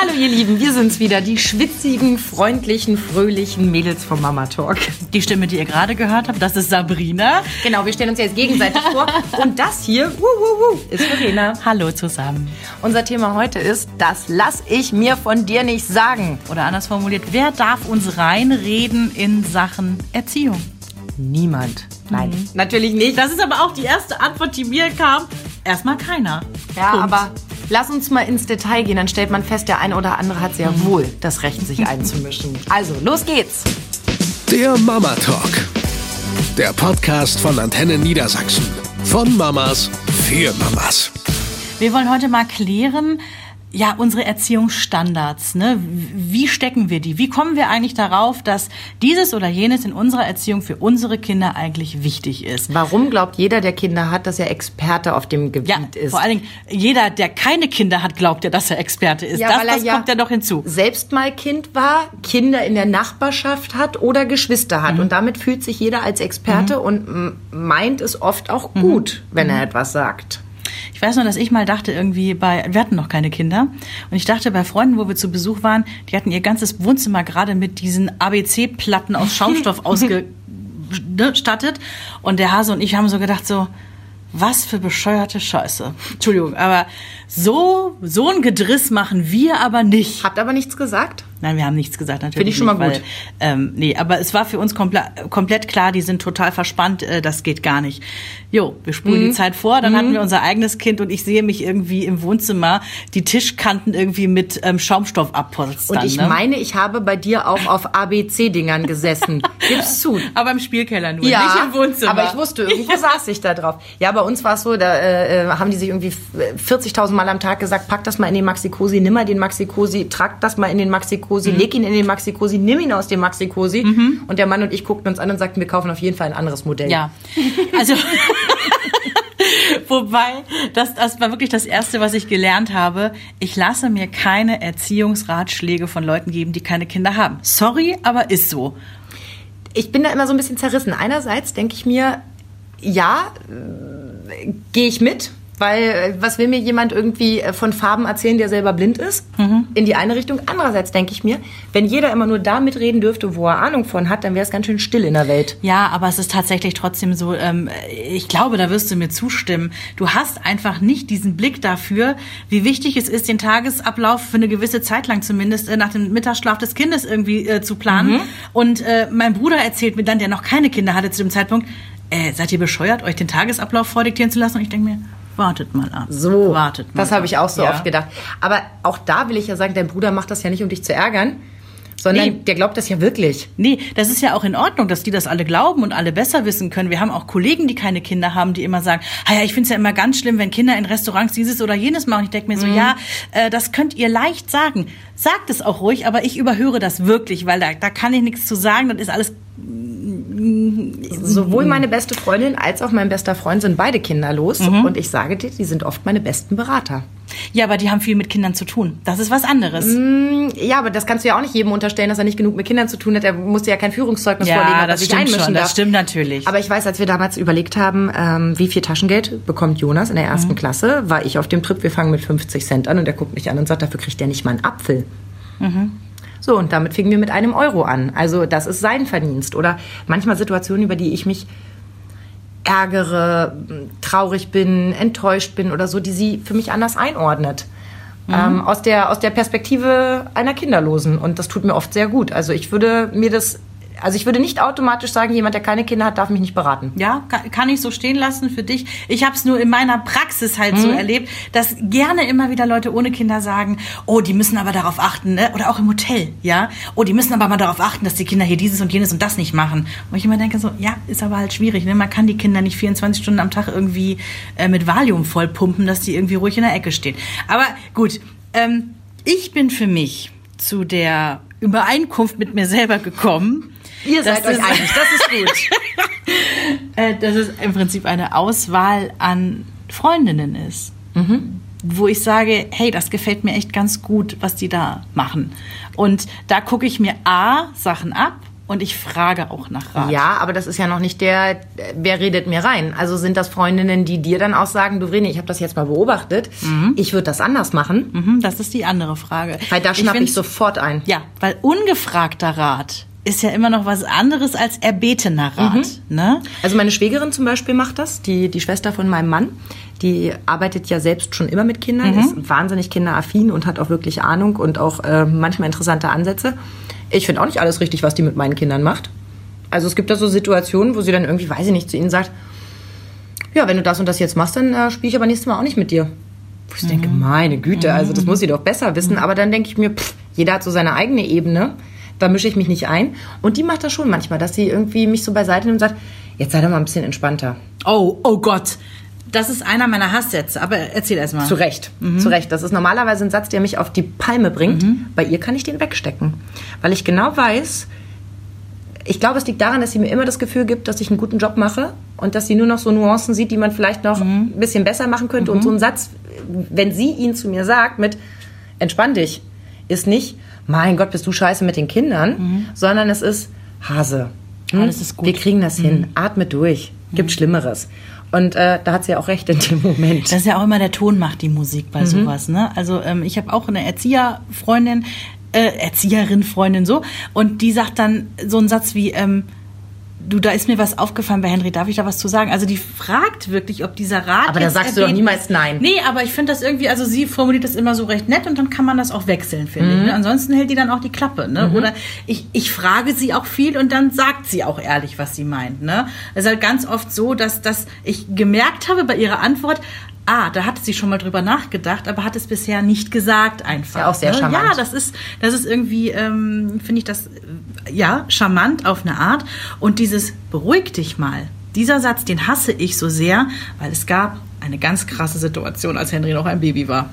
Hallo ihr Lieben, wir sind's wieder, die schwitzigen, freundlichen, fröhlichen Mädels vom Mama Talk. Die Stimme, die ihr gerade gehört habt, das ist Sabrina. Genau, wir stellen uns jetzt gegenseitig vor. Und das hier, wuh, wuh, wuh, ist Verena. Hallo zusammen. Unser Thema heute ist, das lass ich mir von dir nicht sagen. Oder anders formuliert, wer darf uns reinreden in Sachen Erziehung? Niemand. Nein, mhm. natürlich nicht. Das ist aber auch die erste Antwort, die mir kam. Erstmal keiner. Ja, Punkt. aber Lass uns mal ins Detail gehen, dann stellt man fest, der eine oder andere hat sehr wohl das Recht, sich einzumischen. Also, los geht's. Der Mama Talk. Der Podcast von Antenne Niedersachsen. Von Mamas für Mamas. Wir wollen heute mal klären, ja, unsere Erziehungsstandards, ne? Wie stecken wir die? Wie kommen wir eigentlich darauf, dass dieses oder jenes in unserer Erziehung für unsere Kinder eigentlich wichtig ist? Warum glaubt jeder, der Kinder hat, dass er Experte auf dem Gebiet ja, ist? Vor allen Dingen, jeder, der keine Kinder hat, glaubt ja, dass er Experte ist. Ja, das das ja kommt ja doch hinzu. Selbst mal Kind war, Kinder in der Nachbarschaft hat oder Geschwister hat. Mhm. Und damit fühlt sich jeder als Experte mhm. und meint es oft auch gut, mhm. wenn er etwas sagt. Ich weiß nur, dass ich mal dachte, irgendwie bei, wir hatten noch keine Kinder. Und ich dachte bei Freunden, wo wir zu Besuch waren, die hatten ihr ganzes Wohnzimmer gerade mit diesen ABC-Platten aus Schaumstoff ausgestattet. Und der Hase und ich haben so gedacht, so, was für bescheuerte Scheiße. Entschuldigung, aber so, so ein Gedriss machen wir aber nicht. Habt aber nichts gesagt? Nein, wir haben nichts gesagt, natürlich. Finde ich schon mal gut. Weil, ähm, nee, aber es war für uns komple komplett klar, die sind total verspannt, äh, das geht gar nicht. Jo, wir spulen mhm. die Zeit vor, dann mhm. hatten wir unser eigenes Kind und ich sehe mich irgendwie im Wohnzimmer die Tischkanten irgendwie mit ähm, Schaumstoff abpolstern. Und ich ne? meine, ich habe bei dir auch auf ABC-Dingern gesessen. Gib's zu. Aber im Spielkeller nur, ja, nicht im Wohnzimmer. aber ich wusste, irgendwo saß ich da drauf. Ja, bei uns war es so, da äh haben die sich irgendwie 40.000 Mal am Tag gesagt, pack das mal in den Maxi-Cosi, nimm mal den Maxi-Cosi, trag das mal in den Maxi-Cosi, mhm. leg ihn in den Maxi-Cosi, nimm ihn aus dem Maxi-Cosi. Mhm. Und der Mann und ich guckten uns an und sagten, wir kaufen auf jeden Fall ein anderes Modell. Ja, also... Wobei, das, das war wirklich das Erste, was ich gelernt habe. Ich lasse mir keine Erziehungsratschläge von Leuten geben, die keine Kinder haben. Sorry, aber ist so. Ich bin da immer so ein bisschen zerrissen. Einerseits denke ich mir, ja, äh, gehe ich mit, weil äh, was will mir jemand irgendwie äh, von Farben erzählen, der selber blind ist? Mhm. In die eine Richtung. Andererseits denke ich mir, wenn jeder immer nur da mitreden dürfte, wo er Ahnung von hat, dann wäre es ganz schön still in der Welt. Ja, aber es ist tatsächlich trotzdem so, ähm, ich glaube, da wirst du mir zustimmen. Du hast einfach nicht diesen Blick dafür, wie wichtig es ist, den Tagesablauf für eine gewisse Zeit lang zumindest äh, nach dem Mittagsschlaf des Kindes irgendwie äh, zu planen. Mhm. Und äh, mein Bruder erzählt mir dann, der noch keine Kinder hatte zu dem Zeitpunkt, äh, seid ihr bescheuert, euch den Tagesablauf vordiktieren zu lassen? Und ich denke mir, wartet mal ab. So, wartet mal das habe ich auch so ja. oft gedacht. Aber auch da will ich ja sagen, dein Bruder macht das ja nicht, um dich zu ärgern, sondern nee. der glaubt das ja wirklich. Nee, das ist ja auch in Ordnung, dass die das alle glauben und alle besser wissen können. Wir haben auch Kollegen, die keine Kinder haben, die immer sagen, ja, ich finde es ja immer ganz schlimm, wenn Kinder in Restaurants dieses oder jenes machen. Ich denke mir so, mhm. ja, äh, das könnt ihr leicht sagen. Sagt es auch ruhig, aber ich überhöre das wirklich, weil da, da kann ich nichts zu sagen. Das ist alles Sowohl meine beste Freundin als auch mein bester Freund sind beide kinderlos. Mhm. Und ich sage dir, die sind oft meine besten Berater. Ja, aber die haben viel mit Kindern zu tun. Das ist was anderes. Mm, ja, aber das kannst du ja auch nicht jedem unterstellen, dass er nicht genug mit Kindern zu tun hat. Er muss ja kein Führungszeugnis ja, vorlegen, das sich einmischen schon, darf. Das stimmt natürlich. Aber ich weiß, als wir damals überlegt haben, ähm, wie viel Taschengeld bekommt Jonas in der ersten mhm. Klasse, war ich auf dem Trip, wir fangen mit 50 Cent an und er guckt mich an und sagt, dafür kriegt er nicht mal einen Apfel. Mhm. So, und damit fingen wir mit einem Euro an. Also das ist sein Verdienst. Oder manchmal Situationen, über die ich mich ärgere, traurig bin, enttäuscht bin oder so, die sie für mich anders einordnet. Mhm. Ähm, aus, der, aus der Perspektive einer Kinderlosen. Und das tut mir oft sehr gut. Also ich würde mir das also ich würde nicht automatisch sagen, jemand, der keine Kinder hat, darf mich nicht beraten. Ja, kann ich so stehen lassen für dich. Ich habe es nur in meiner Praxis halt mhm. so erlebt, dass gerne immer wieder Leute ohne Kinder sagen, oh, die müssen aber darauf achten, ne? oder auch im Hotel, ja, oh, die müssen aber mal darauf achten, dass die Kinder hier dieses und jenes und das nicht machen. Und ich immer denke so, ja, ist aber halt schwierig, ne? man kann die Kinder nicht 24 Stunden am Tag irgendwie äh, mit Valium vollpumpen, dass die irgendwie ruhig in der Ecke stehen. Aber gut, ähm, ich bin für mich zu der Übereinkunft mit mir selber gekommen, Ihr seid euch einig, das ist gut. Äh, dass es im Prinzip eine Auswahl an Freundinnen ist. Mhm. Wo ich sage, hey, das gefällt mir echt ganz gut, was die da machen. Und da gucke ich mir A, Sachen ab, und ich frage auch nach Rat. Ja, aber das ist ja noch nicht der, wer redet mir rein? Also sind das Freundinnen, die dir dann auch sagen, du Vreni, ich habe das jetzt mal beobachtet, ich würde das anders machen, Mhm, das ist die andere Frage. weil da schnappe ich, find's- sofort ein. Ja, weil ungefragter Rat ist ja immer noch was anderes als erbetener Rat. Mhm. Ne? Also meine Schwägerin zum Beispiel macht das, die, die Schwester von meinem Mann. Die arbeitet ja selbst schon immer mit Kindern, Mhm. ist wahnsinnig kinderaffin und hat auch wirklich Ahnung und auch äh, manchmal interessante Ansätze. Ich finde auch nicht alles richtig, was die mit meinen Kindern macht. Also es gibt da so Situationen, wo sie dann irgendwie, weiß ich nicht, zu ihnen sagt, ja, wenn du das und das jetzt machst, dann äh, spiele ich aber nächstes Mal auch nicht mit dir. Wo ich denke, meine Güte, also das muss sie doch besser wissen. Aber dann denke ich mir, pff, jeder hat so seine eigene Ebene. Da mische ich mich nicht ein. Und die macht das schon manchmal, dass sie irgendwie mich so beiseite nimmt und sagt, jetzt sei doch mal ein bisschen entspannter. Oh, oh Gott. Das ist einer meiner Hasssätze, aber erzähl erst mal. Zu Recht, zu Recht. Das ist normalerweise ein Satz, der mich auf die Palme bringt. Bei ihr kann ich den wegstecken. Weil ich genau weiß, ich glaube, es liegt daran, dass sie mir immer das Gefühl gibt, dass ich einen guten Job mache und dass sie nur noch so Nuancen sieht, die man vielleicht noch ein bisschen besser machen könnte. Und so ein Satz, wenn sie ihn zu mir sagt mit entspann dich, ist nicht, mein Gott, bist du scheiße mit den Kindern, sondern es ist Hase. hm? Alles ist gut. Wir kriegen das hin. Atme durch. Gibt Schlimmeres. Und äh, da hat sie auch recht in dem Moment. Das ist ja auch immer der Ton macht die Musik Mhm. bei sowas, ne? Also ähm, ich habe auch eine Erzieherfreundin, äh, Erzieherin, Freundin so, und die sagt dann so einen Satz wie, ähm, du, da ist mir was aufgefallen bei Henry, darf ich da was zu sagen? Also die fragt wirklich, ob dieser Rat. Aber da sagst du doch niemals ist. nein. Nee, aber ich finde das irgendwie, also sie formuliert das immer so recht nett und dann kann man das auch wechseln, finde Mhm. ich. Ne? Ansonsten hält die dann auch die Klappe, ne? Oder ich, ich frage sie auch viel und dann sagt sie auch ehrlich, was sie meint, ne? Es ist halt ganz oft so, dass, dass ich gemerkt habe bei ihrer Antwort, ah, da hatte sie schon mal drüber nachgedacht, aber hat es bisher nicht gesagt einfach. Ja, auch sehr ne? charmant. Ja, das ist, das ist irgendwie, ähm, finde ich das, äh, ja, charmant auf eine Art. Und dieses beruhig dich mal, dieser Satz, den hasse ich so sehr, weil es gab eine ganz krasse Situation, als Henry noch ein Baby war.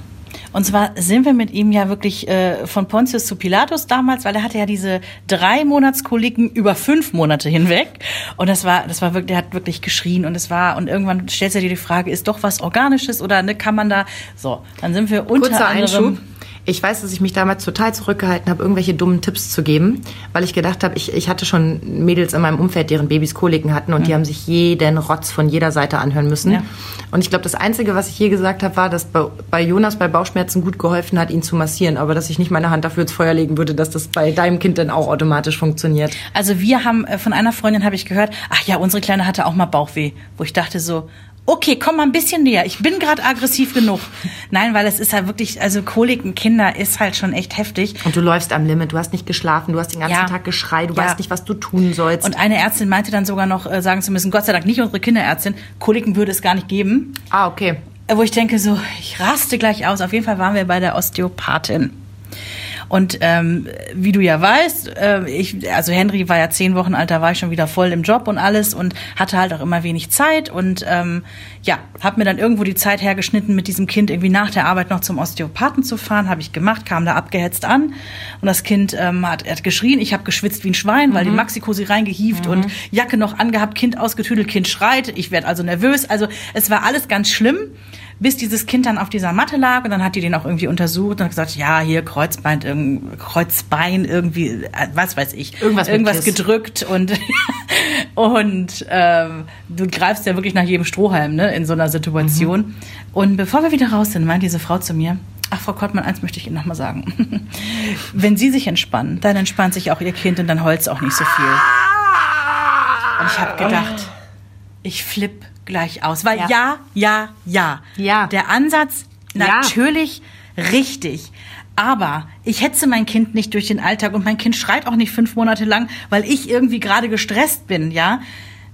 Und zwar sind wir mit ihm ja wirklich äh, von Pontius zu Pilatus damals, weil er hatte ja diese drei Monatskoliken über fünf Monate hinweg. Und das war, das war wirklich, der hat wirklich geschrien und es war, und irgendwann stellst du dir die Frage, ist doch was Organisches oder ne, kann man da, so, dann sind wir unter Kurzer anderem. Einschub. Ich weiß, dass ich mich damals total zurückgehalten habe, irgendwelche dummen Tipps zu geben, weil ich gedacht habe, ich, ich hatte schon Mädels in meinem Umfeld, deren Babys Koliken hatten und die haben sich jeden Rotz von jeder Seite anhören müssen. Ja. Und ich glaube, das Einzige, was ich je gesagt habe, war, dass bei, bei Jonas bei Bauchschmerzen gut geholfen hat, ihn zu massieren, aber dass ich nicht meine Hand dafür ins Feuer legen würde, dass das bei deinem Kind dann auch automatisch funktioniert. Also wir haben, äh, von einer Freundin habe ich gehört, ach ja, unsere Kleine hatte auch mal Bauchweh, wo ich dachte so, okay, komm mal ein bisschen näher, ich bin gerade aggressiv genug. Nein, weil es ist ja wirklich, also Koliken Kinder ist halt schon echt heftig. Und du läufst am Limit, du hast nicht geschlafen, du hast den ganzen Ja. Tag geschreit, du Ja. weißt nicht, was du tun sollst. Und eine Ärztin meinte dann sogar noch äh, sagen zu müssen, Gott sei Dank nicht unsere Kinderärztin, Koliken würde es gar nicht geben. ah, okay. Äh, Wo ich denke so, ich raste gleich aus. Auf jeden Fall waren wir bei der Osteopathin. Und ähm, wie du ja weißt, äh, ich, also Henry war ja zehn Wochen alt, da war ich schon wieder voll im Job und alles und hatte halt auch immer wenig Zeit und ähm, ja, habe mir dann irgendwo die Zeit hergeschnitten, mit diesem Kind irgendwie nach der Arbeit noch zum Osteopathen zu fahren. Habe ich gemacht, kam da abgehetzt an und das Kind ähm, hat, hat geschrien. Ich habe geschwitzt wie ein Schwein, weil die Maxi-Cosi reingehieft und Jacke noch angehabt, Kind ausgetüdelt, Kind schreit. Ich werde also nervös. Also es war alles ganz schlimm bis dieses Kind dann auf dieser Matte lag und dann hat die den auch irgendwie untersucht und hat gesagt, ja, hier Kreuzbein, irgend- Kreuzbein irgendwie, äh, was weiß ich, Irgendwas irgendwas gedrückt und und ähm, du greifst ja wirklich nach jedem Strohhalm ne, in so einer Situation. Mhm. Und bevor wir wieder raus sind, meint diese Frau zu mir, ach Frau Kottmann, eins möchte ich Ihnen nochmal sagen. Wenn Sie sich entspannen, dann entspannt sich auch Ihr Kind und dann heult auch nicht so viel. Und ich habe gedacht, ich flipp gleich aus. Weil ja, Ja. ja, ja. Ja. Der Ansatz Ja. natürlich richtig. Aber ich hetze mein Kind nicht durch den Alltag und mein Kind schreit auch nicht fünf Monate lang, weil ich irgendwie gerade gestresst bin, ja.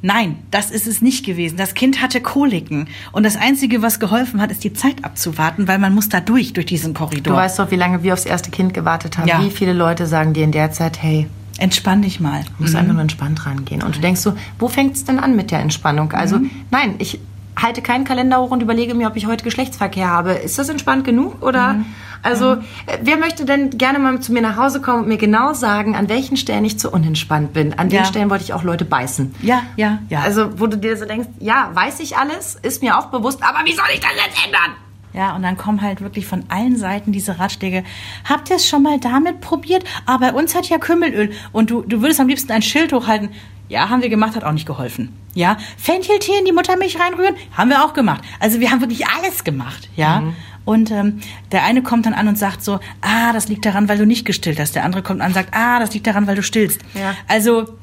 Nein, das ist es nicht gewesen. Das Kind hatte Koliken. Und das Einzige, was geholfen hat, ist die Zeit abzuwarten, weil man muss da durch, durch diesen Korridor. Du weißt doch, wie lange wir aufs erste Kind gewartet haben. Ja. Wie viele Leute sagen dir in der Zeit, hey, Entspann dich mal. Du musst einfach nur entspannt rangehen. Und du denkst so, wo fängt es denn an mit der Entspannung? Also, nein, ich halte keinen Kalender hoch und überlege mir, ob ich heute Geschlechtsverkehr habe. Ist das entspannt genug? Oder, also, äh, wer möchte denn gerne mal zu mir nach Hause kommen und mir genau sagen, an welchen Stellen ich zu unentspannt bin? An Ja. den Stellen wollte ich auch Leute beißen. Ja, ja, ja. Also, wo du dir so denkst, ja, weiß ich alles, ist mir auch bewusst, aber wie soll ich das jetzt ändern? Ja, und dann kommen halt wirklich von allen Seiten diese Ratschläge. Habt ihr es schon mal damit probiert? Aber bei uns hat ja Kümmelöl. Und du, du würdest am liebsten ein Schild hochhalten. Ja, haben wir gemacht, hat auch nicht geholfen. Ja, Fencheltee in die Muttermilch reinrühren, haben wir auch gemacht. Also wir haben wirklich alles gemacht, ja. Mhm. Und ähm, der eine kommt dann an und sagt so, ah, das liegt daran, weil du nicht gestillt hast. Der andere kommt an und sagt, ah, das liegt daran, weil du stillst. Ja. Also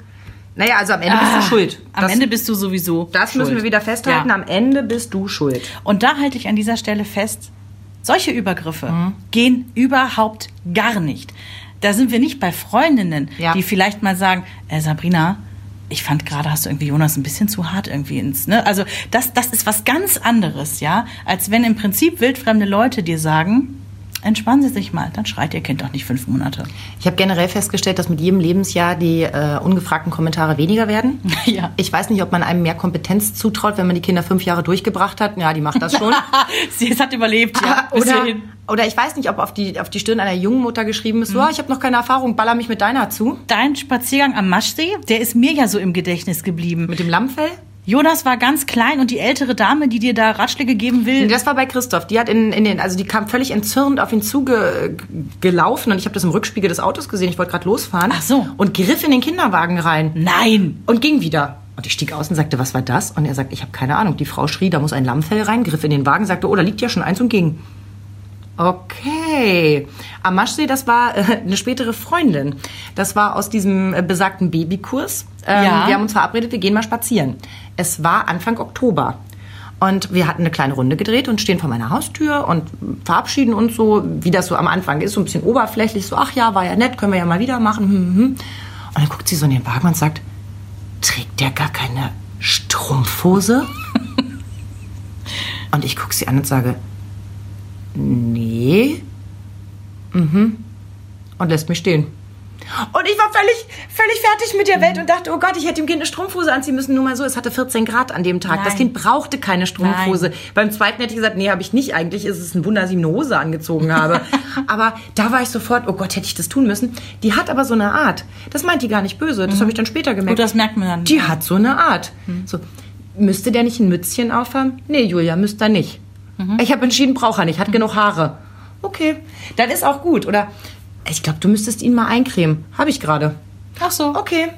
Naja, also am Ende bist ah, du schuld. Am Das- Ende bist du sowieso. Das schuld. müssen wir wieder festhalten. Ja. Am Ende bist du schuld. Und da halte ich an dieser Stelle fest, solche Übergriffe Mhm. gehen überhaupt gar nicht. Da sind wir nicht bei Freundinnen, Ja. die vielleicht mal sagen, äh, Sabrina, ich fand gerade, hast du irgendwie Jonas ein bisschen zu hart irgendwie ins, ne? Also das, das ist was ganz anderes, ja, als wenn im Prinzip wildfremde Leute dir sagen, entspannen Sie sich mal, dann schreit Ihr Kind doch nicht fünf Monate. Ich habe generell festgestellt, dass mit jedem Lebensjahr die äh, ungefragten Kommentare weniger werden. Ja. Ich weiß nicht, ob man einem mehr Kompetenz zutraut, wenn man die Kinder fünf Jahre durchgebracht hat. Ja, die macht das schon. Sie es hat überlebt, ja. bis oder, oder ich weiß nicht, ob auf die, auf die Stirn einer jungen Mutter geschrieben ist, so, "Ah, ich habe noch keine Erfahrung, baller mich mit deiner zu. Dein Spaziergang am Maschsee, der ist mir ja so im Gedächtnis geblieben. Mit dem Lammfell. Jonas war ganz klein und die ältere Dame, die dir da Ratschläge geben will, Das war bei Christoph. Die hat in, in den, also die kam völlig entzürnt auf ihn zugelaufen und ich habe das im Rückspiegel des Autos gesehen. Ich wollte gerade losfahren. Ach so. Und griff in den Kinderwagen rein. nein. und ging wieder. Und ich stieg aus und sagte, was war das? Und er sagt, ich habe keine Ahnung. Die Frau schrie, da muss ein Lammfell rein, griff in den Wagen, sagte, oh, da liegt ja schon eins und ging. Okay. Am Maschsee, das war äh, eine spätere Freundin. Das war aus diesem äh, besagten Babykurs. Ähm, Ja. Wir haben uns verabredet, wir gehen mal spazieren. Es war Anfang Oktober. Und wir hatten eine kleine Runde gedreht und stehen vor meiner Haustür und verabschieden uns so, wie das so am Anfang ist, so ein bisschen oberflächlich, so, ach ja, war ja nett, können wir ja mal wieder machen. Hm, hm. Und dann guckt sie so in den Wagen und sagt, trägt der gar keine Strumpfhose? und ich gucke sie an und sage, nee. Mhm. Und lässt mich stehen. Und ich war völlig, völlig fertig mit der Welt und dachte, oh Gott, ich hätte dem Kind eine Strumpfhose anziehen müssen. Nur mal so, es hatte 14 Grad an dem Tag. Das Nein. Kind brauchte keine Strumpfhose. Beim zweiten hätte ich gesagt, nee, habe ich nicht. Eigentlich ist es ein Wunder, dass ich eine Hose angezogen habe. aber da war ich sofort, oh Gott, hätte ich das tun müssen. Die hat aber so eine Art. Das meint die gar nicht böse. Das habe ich dann später gemerkt. Gut, das merkt man dann. Die hat so eine Art. So, müsste der nicht ein Mützchen aufhaben? Nee, Julia, müsste er nicht. Ich habe entschieden, braucht er nicht, hat genug Haare. Okay, dann ist auch gut. Oder ich glaube, du müsstest ihn mal eincremen. Habe ich gerade. Ach so. Okay.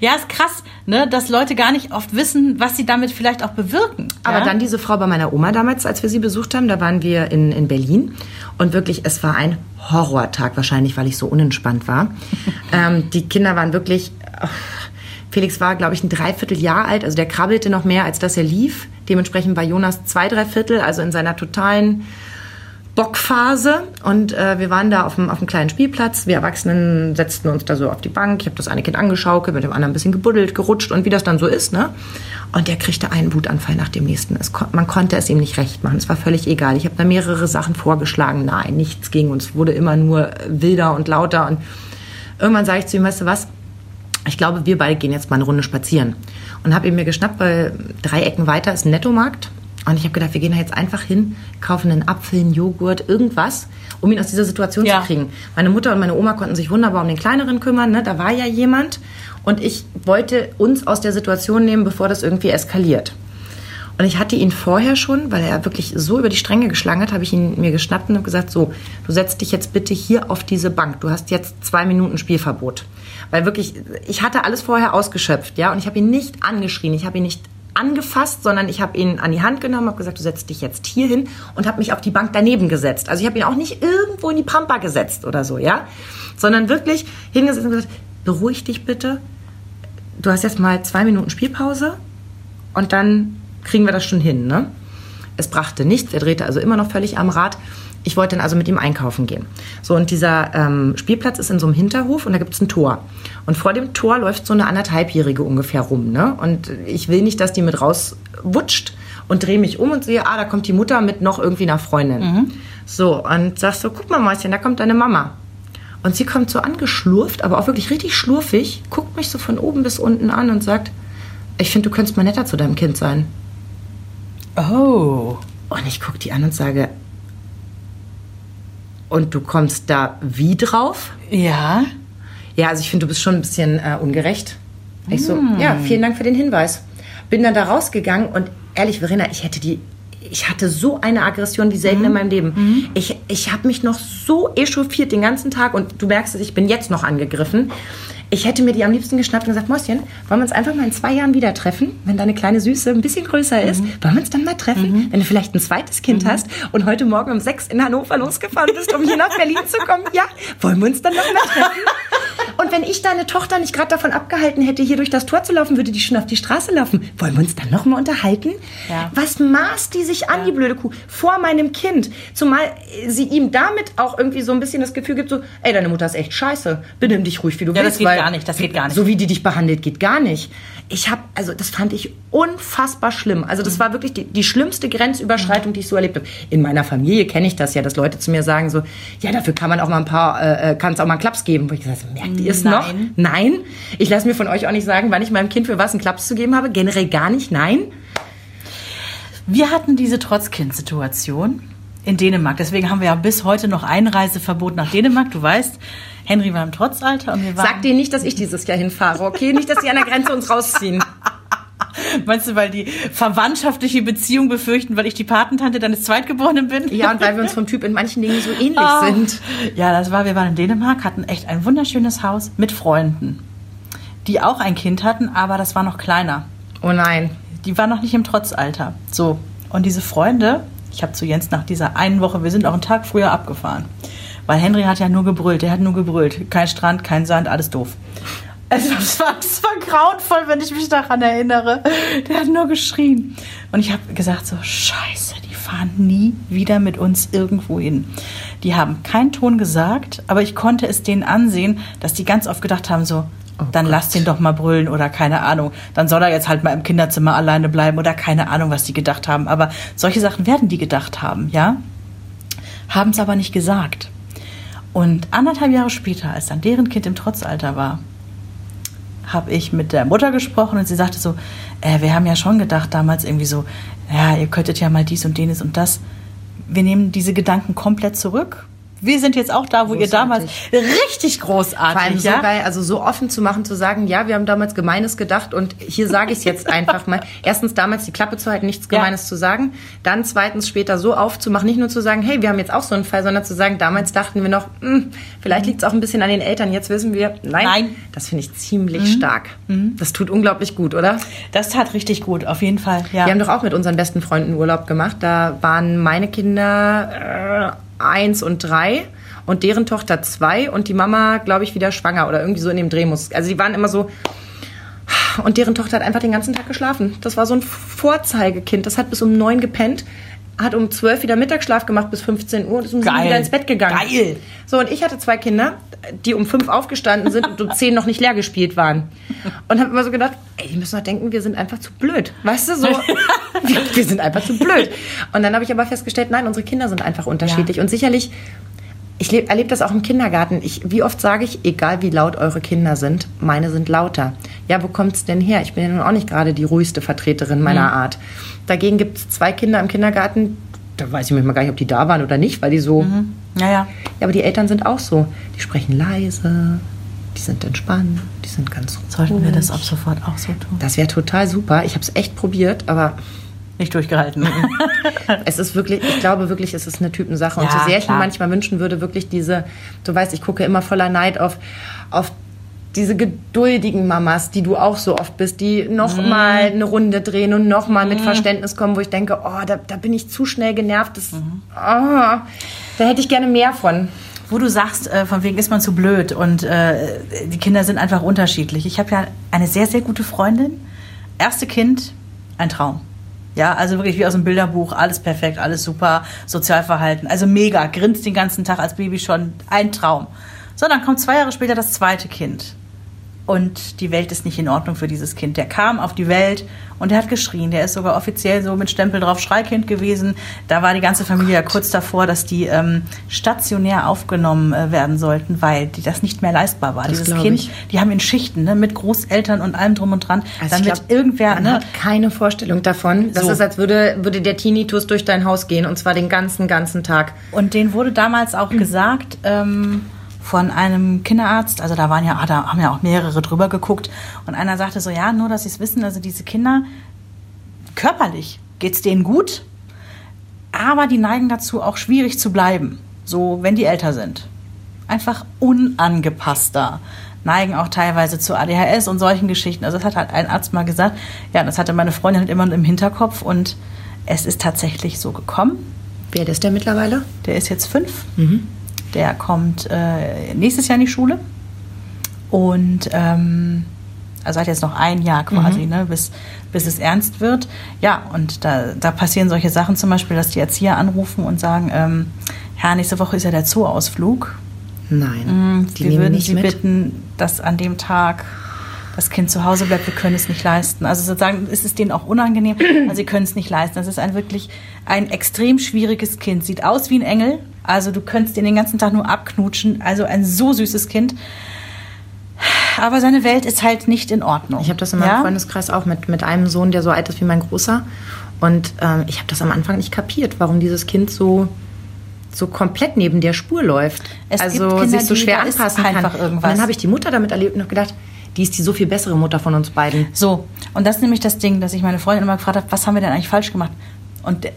Ja, ist krass, ne, dass Leute gar nicht oft wissen, was sie damit vielleicht auch bewirken. Aber ja? dann diese Frau bei meiner Oma damals, als wir sie besucht haben, da waren wir in, in Berlin. Und wirklich, es war ein Horrortag, wahrscheinlich, weil ich so unentspannt war. ähm, die Kinder waren wirklich. ach, Felix war, glaube ich, ein Dreivierteljahr alt, also der krabbelte noch mehr, als dass er lief. Dementsprechend war Jonas zwei, drei Viertel, also in seiner totalen Bockphase. Und äh, wir waren da auf dem, auf dem kleinen Spielplatz. Wir Erwachsenen setzten uns da so auf die Bank. Ich habe das eine Kind angeschaukelt, mit dem anderen ein bisschen gebuddelt, gerutscht und wie das dann so ist. Ne? Und der kriegte einen Wutanfall nach dem nächsten. Es, man konnte es ihm nicht recht machen. Es war völlig egal. Ich habe da mehrere Sachen vorgeschlagen. Nein, nichts ging. Und es wurde immer nur wilder und lauter. Und irgendwann sage ich zu ihm, weißt du was? Ich glaube, wir beide gehen jetzt mal eine Runde spazieren. Und habe ihn mir geschnappt, weil drei Ecken weiter ist ein Nettomarkt. Und ich habe gedacht, wir gehen da jetzt einfach hin, kaufen einen Apfel, einen Joghurt, irgendwas, um ihn aus dieser Situation Ja. zu kriegen. Meine Mutter und meine Oma konnten sich wunderbar um den Kleineren kümmern. Ne? Da war ja jemand. Und ich wollte uns aus der Situation nehmen, bevor das irgendwie eskaliert. Und ich hatte ihn vorher schon, weil er wirklich so über die Stränge geschlagen hat, habe ich ihn mir geschnappt und habe gesagt, so, du setzt dich jetzt bitte hier auf diese Bank. Du hast jetzt zwei Minuten Spielverbot. Weil wirklich, ich hatte alles vorher ausgeschöpft, ja, und ich habe ihn nicht angeschrien, ich habe ihn nicht angefasst, sondern ich habe ihn an die Hand genommen, habe gesagt, du setzt dich jetzt hier hin und habe mich auf die Bank daneben gesetzt. Also ich habe ihn auch nicht irgendwo in die Pampa gesetzt oder so, ja, sondern wirklich hingesetzt und gesagt, beruhig dich bitte. Du hast jetzt mal zwei Minuten Spielpause und dann kriegen wir das schon hin. Ne? Es brachte nichts, er drehte also immer noch völlig am Rad. Ich wollte dann also mit ihm einkaufen gehen. So, und dieser ähm, Spielplatz ist in so einem Hinterhof und da gibt es ein Tor. Und vor dem Tor läuft so eine anderthalbjährige ungefähr rum. Ne? Und ich will nicht, dass die mit rauswutscht und drehe mich um und sehe, ah, da kommt die Mutter mit noch irgendwie einer Freundin. So, und sagst so, guck mal, Mäuschen, da kommt deine Mama. Und sie kommt so angeschlurft, aber auch wirklich richtig schlurfig, guckt mich so von oben bis unten an und sagt, ich finde, du könntest mal netter zu deinem Kind sein. Oh. Und ich gucke die an und sage, und du kommst da wie drauf? Ja. Ja, also ich finde, du bist schon ein bisschen äh, ungerecht. Ich so, ja, vielen Dank für den Hinweis. Bin dann da rausgegangen und ehrlich, Verena, ich hätte die ich hatte so eine Aggression wie selten in meinem Leben. Ich, ich habe mich noch so echauffiert den ganzen Tag und du merkst es, ich bin jetzt noch angegriffen. Ich hätte mir die am liebsten geschnappt und gesagt, Mäuschen, wollen wir uns einfach mal in zwei Jahren wieder treffen, wenn deine kleine Süße ein bisschen größer ist? Wollen wir uns dann mal treffen, wenn du vielleicht ein zweites Kind hast und heute Morgen um sechs in Hannover losgefahren bist, um hier nach Berlin zu kommen? Ja, wollen wir uns dann noch mal treffen? Und wenn ich deine Tochter nicht gerade davon abgehalten hätte, hier durch das Tor zu laufen, würde die schon auf die Straße laufen. Wollen wir uns dann noch mal unterhalten? Ja. Was maßt die sich an, die blöde Kuh, vor meinem Kind? Zumal sie ihm damit auch irgendwie so ein bisschen das Gefühl gibt, so, ey, deine Mutter ist echt scheiße. Benimm dich ruhig, wie du Ja, willst. weil gar nicht, das geht gar nicht. So wie die dich behandelt, geht gar nicht. Ich habe, also das fand ich unfassbar schlimm. Also Mhm. das war wirklich die, die schlimmste Grenzüberschreitung, die ich so erlebt habe. In meiner Familie kenne ich das ja, dass Leute zu mir sagen so, ja, dafür kann man auch mal ein paar, äh, kann es auch mal einen Klaps geben. Wo ich gesagt merkt ihr es noch? Nein. Ich lasse mir von euch auch nicht sagen, wann ich meinem Kind für was einen Klaps zu geben habe. Generell gar nicht. Nein. Wir hatten diese Trotzkind-Situation in Dänemark. Deswegen haben wir ja bis heute noch Einreiseverbot nach Dänemark. Du weißt, Henry war im Trotzalter und wir waren. Sag denen nicht, dass ich dieses Jahr hinfahre, okay? Nicht, dass sie an der Grenze uns rausziehen. Meinst du, weil die verwandtschaftliche Beziehung befürchten, weil ich die Patentante deines Zweitgeborenen bin? Ja, und weil wir uns vom Typ in manchen Dingen so ähnlich Ah. sind. Ja, das war, wir waren in Dänemark, hatten echt ein wunderschönes Haus mit Freunden, die auch ein Kind hatten, aber das war noch kleiner. Oh nein. Die war noch nicht im Trotzalter. So. Und diese Freunde, ich habe zu Jens nach dieser einen Woche, wir sind auch einen Tag früher abgefahren. Weil Henry hat ja nur gebrüllt, der hat nur gebrüllt. Kein Strand, kein Sand, alles doof. Also, es war, es war grauenvoll, wenn ich mich daran erinnere. Der hat nur geschrien. Und ich habe gesagt so, scheiße, die fahren nie wieder mit uns irgendwo hin. Die haben keinen Ton gesagt, aber ich konnte es denen ansehen, dass die ganz oft gedacht haben so, dann lass den doch mal brüllen oder keine Ahnung. Dann soll er jetzt halt mal im Kinderzimmer alleine bleiben oder keine Ahnung, was die gedacht haben. Aber solche Sachen werden die gedacht haben, ja? Haben es aber nicht gesagt. Und anderthalb Jahre später, als dann deren Kind im Trotzalter war, habe ich mit der Mutter gesprochen und sie sagte so, äh, wir haben ja schon gedacht damals irgendwie so, ja, ihr könntet ja mal dies und jenes und das. Wir nehmen diese Gedanken komplett zurück. Wir sind jetzt auch da, wo ihr damals richtig großartig, Vor allem so ja? geil, also so offen zu machen, zu sagen, ja, wir haben damals Gemeines gedacht und hier sage ich es jetzt einfach mal. Erstens damals die Klappe zu halten, nichts Ja. Gemeines zu sagen. Dann zweitens später so aufzumachen, nicht nur zu sagen, hey, wir haben jetzt auch so einen Fall, sondern zu sagen, damals dachten wir noch, hm, vielleicht liegt es auch ein bisschen an den Eltern, jetzt wissen wir, nein. Nein. Mhm. Das finde ich ziemlich stark. Das tut unglaublich gut, oder? Das tat richtig gut, auf jeden Fall. Ja. Wir haben doch auch mit unseren besten Freunden Urlaub gemacht. Da waren meine Kinder äh, eins und drei und deren Tochter zwei und die Mama, glaube ich, wieder schwanger oder irgendwie so in dem Dreh muss. Also die waren immer so. Und deren Tochter hat einfach den ganzen Tag geschlafen. Das war so ein Vorzeigekind. Das hat bis um neun gepennt, hat um zwölf wieder Mittagsschlaf gemacht bis 15 Uhr und ist um Geil. wieder ins Bett gegangen. Geil. So, und ich hatte zwei Kinder, die um fünf aufgestanden sind und um zehn noch nicht leer gespielt waren. Und habe immer so gedacht, ey, die müssen doch denken, wir sind einfach zu blöd. Weißt du, so, wir, wir sind einfach zu blöd. Und dann habe ich aber festgestellt, nein, unsere Kinder sind einfach unterschiedlich. Und sicherlich, ich erlebe das auch im Kindergarten. Ich, wie oft sage ich, egal wie laut eure Kinder sind, meine sind lauter. Ja, wo kommt's denn her? Ich bin ja nun auch nicht gerade die ruhigste Vertreterin meiner Art. Dagegen gibt es zwei Kinder im Kindergarten, da weiß ich manchmal gar nicht, ob die da waren oder nicht, weil die so ja, ja. ja, aber die Eltern sind auch so. Die sprechen leise, die sind entspannt, die sind ganz Sollten wir ruhig. das ab sofort auch so tun? Das wäre total super. Ich habe es echt probiert, aber Nicht durchgehalten. es ist wirklich, ich glaube wirklich, es ist eine Typensache. Und Ja, so sehr ich mir klar. manchmal wünschen würde, wirklich diese, du weißt, ich gucke immer voller Neid auf, auf diese geduldigen Mamas, die du auch so oft bist, die noch Mhm. eine Runde drehen und noch mal mit Verständnis kommen, wo ich denke, oh, da, da bin ich zu schnell genervt. Das, Mhm. oh, da hätte ich gerne mehr von. Wo du sagst, äh, von wegen ist man zu blöd und äh, die Kinder sind einfach unterschiedlich. Ich habe ja eine sehr, sehr gute Freundin. Erste Kind, ein Traum. Ja, also wirklich wie aus dem Bilderbuch, alles perfekt, alles super, Sozialverhalten, also mega, grinst den ganzen Tag als Baby schon, ein Traum. So, dann kommt zwei Jahre später das zweite Kind. Und die Welt ist nicht in Ordnung für dieses Kind. Der kam auf die Welt und der hat geschrien. Der ist sogar offiziell so mit Stempel drauf Schreikind gewesen. Da war die ganze Familie ja kurz davor, dass die ähm, stationär aufgenommen äh, werden sollten, weil die das nicht mehr leistbar war. Das Dieses Kind, ich. die haben in Schichten ne, mit Großeltern und allem drum und dran. Also wird glaub, irgendwer, man ne, hat keine Vorstellung davon. Das So. ist, als würde, würde der Tinnitus durch dein Haus gehen und zwar den ganzen, ganzen Tag. Und denen wurde damals auch gesagt ähm, von einem Kinderarzt, also da waren ja, ah, da haben ja auch mehrere drüber geguckt und einer sagte so, ja, nur dass sie es wissen, also diese Kinder körperlich geht's denen gut, aber die neigen dazu, auch schwierig zu bleiben, so wenn die älter sind. Einfach unangepasster. Neigen auch teilweise zu ADHS und solchen Geschichten. Also das hat halt ein Arzt mal gesagt. Ja, das hatte meine Freundin halt immer im Hinterkopf und es ist tatsächlich so gekommen. Wer ist der mittlerweile? Der ist jetzt fünf. Mhm. Der kommt äh, nächstes Jahr in die Schule. Und ähm, also hat jetzt noch ein Jahr quasi, mhm. ne, bis, bis es ernst wird. Ja, und da, da passieren solche Sachen zum Beispiel, dass die Erzieher anrufen und sagen, ähm, ja, nächste Woche ist ja der Zooausflug. Nein, mhm, die wir würden Sie mit? bitten, dass an dem Tag das Kind zu Hause bleibt, wir können es nicht leisten. Also sozusagen ist es denen auch unangenehm, weil sie können es nicht leisten. Das ist ein wirklich ein extrem schwieriges Kind. Sieht aus wie ein Engel. Also du könntest ihn den ganzen Tag nur abknutschen. Also ein so süßes Kind aber seine Welt ist halt nicht in Ordnung. Ich habe das in meinem ja? Freundeskreis auch mit, mit einem Sohn, der so alt ist wie mein Großer. Und ähm, ich habe das am Anfang nicht kapiert, warum dieses Kind so so komplett neben der Spur läuft. Es also Kinder, sich so schwer anpassen kann. Irgendwas. Und dann habe ich die Mutter damit erlebt und habe gedacht, die ist die so viel bessere Mutter von uns beiden. So, und das ist nämlich das Ding, dass ich meine Freundin immer gefragt habe, was haben wir denn eigentlich falsch gemacht? Und äh,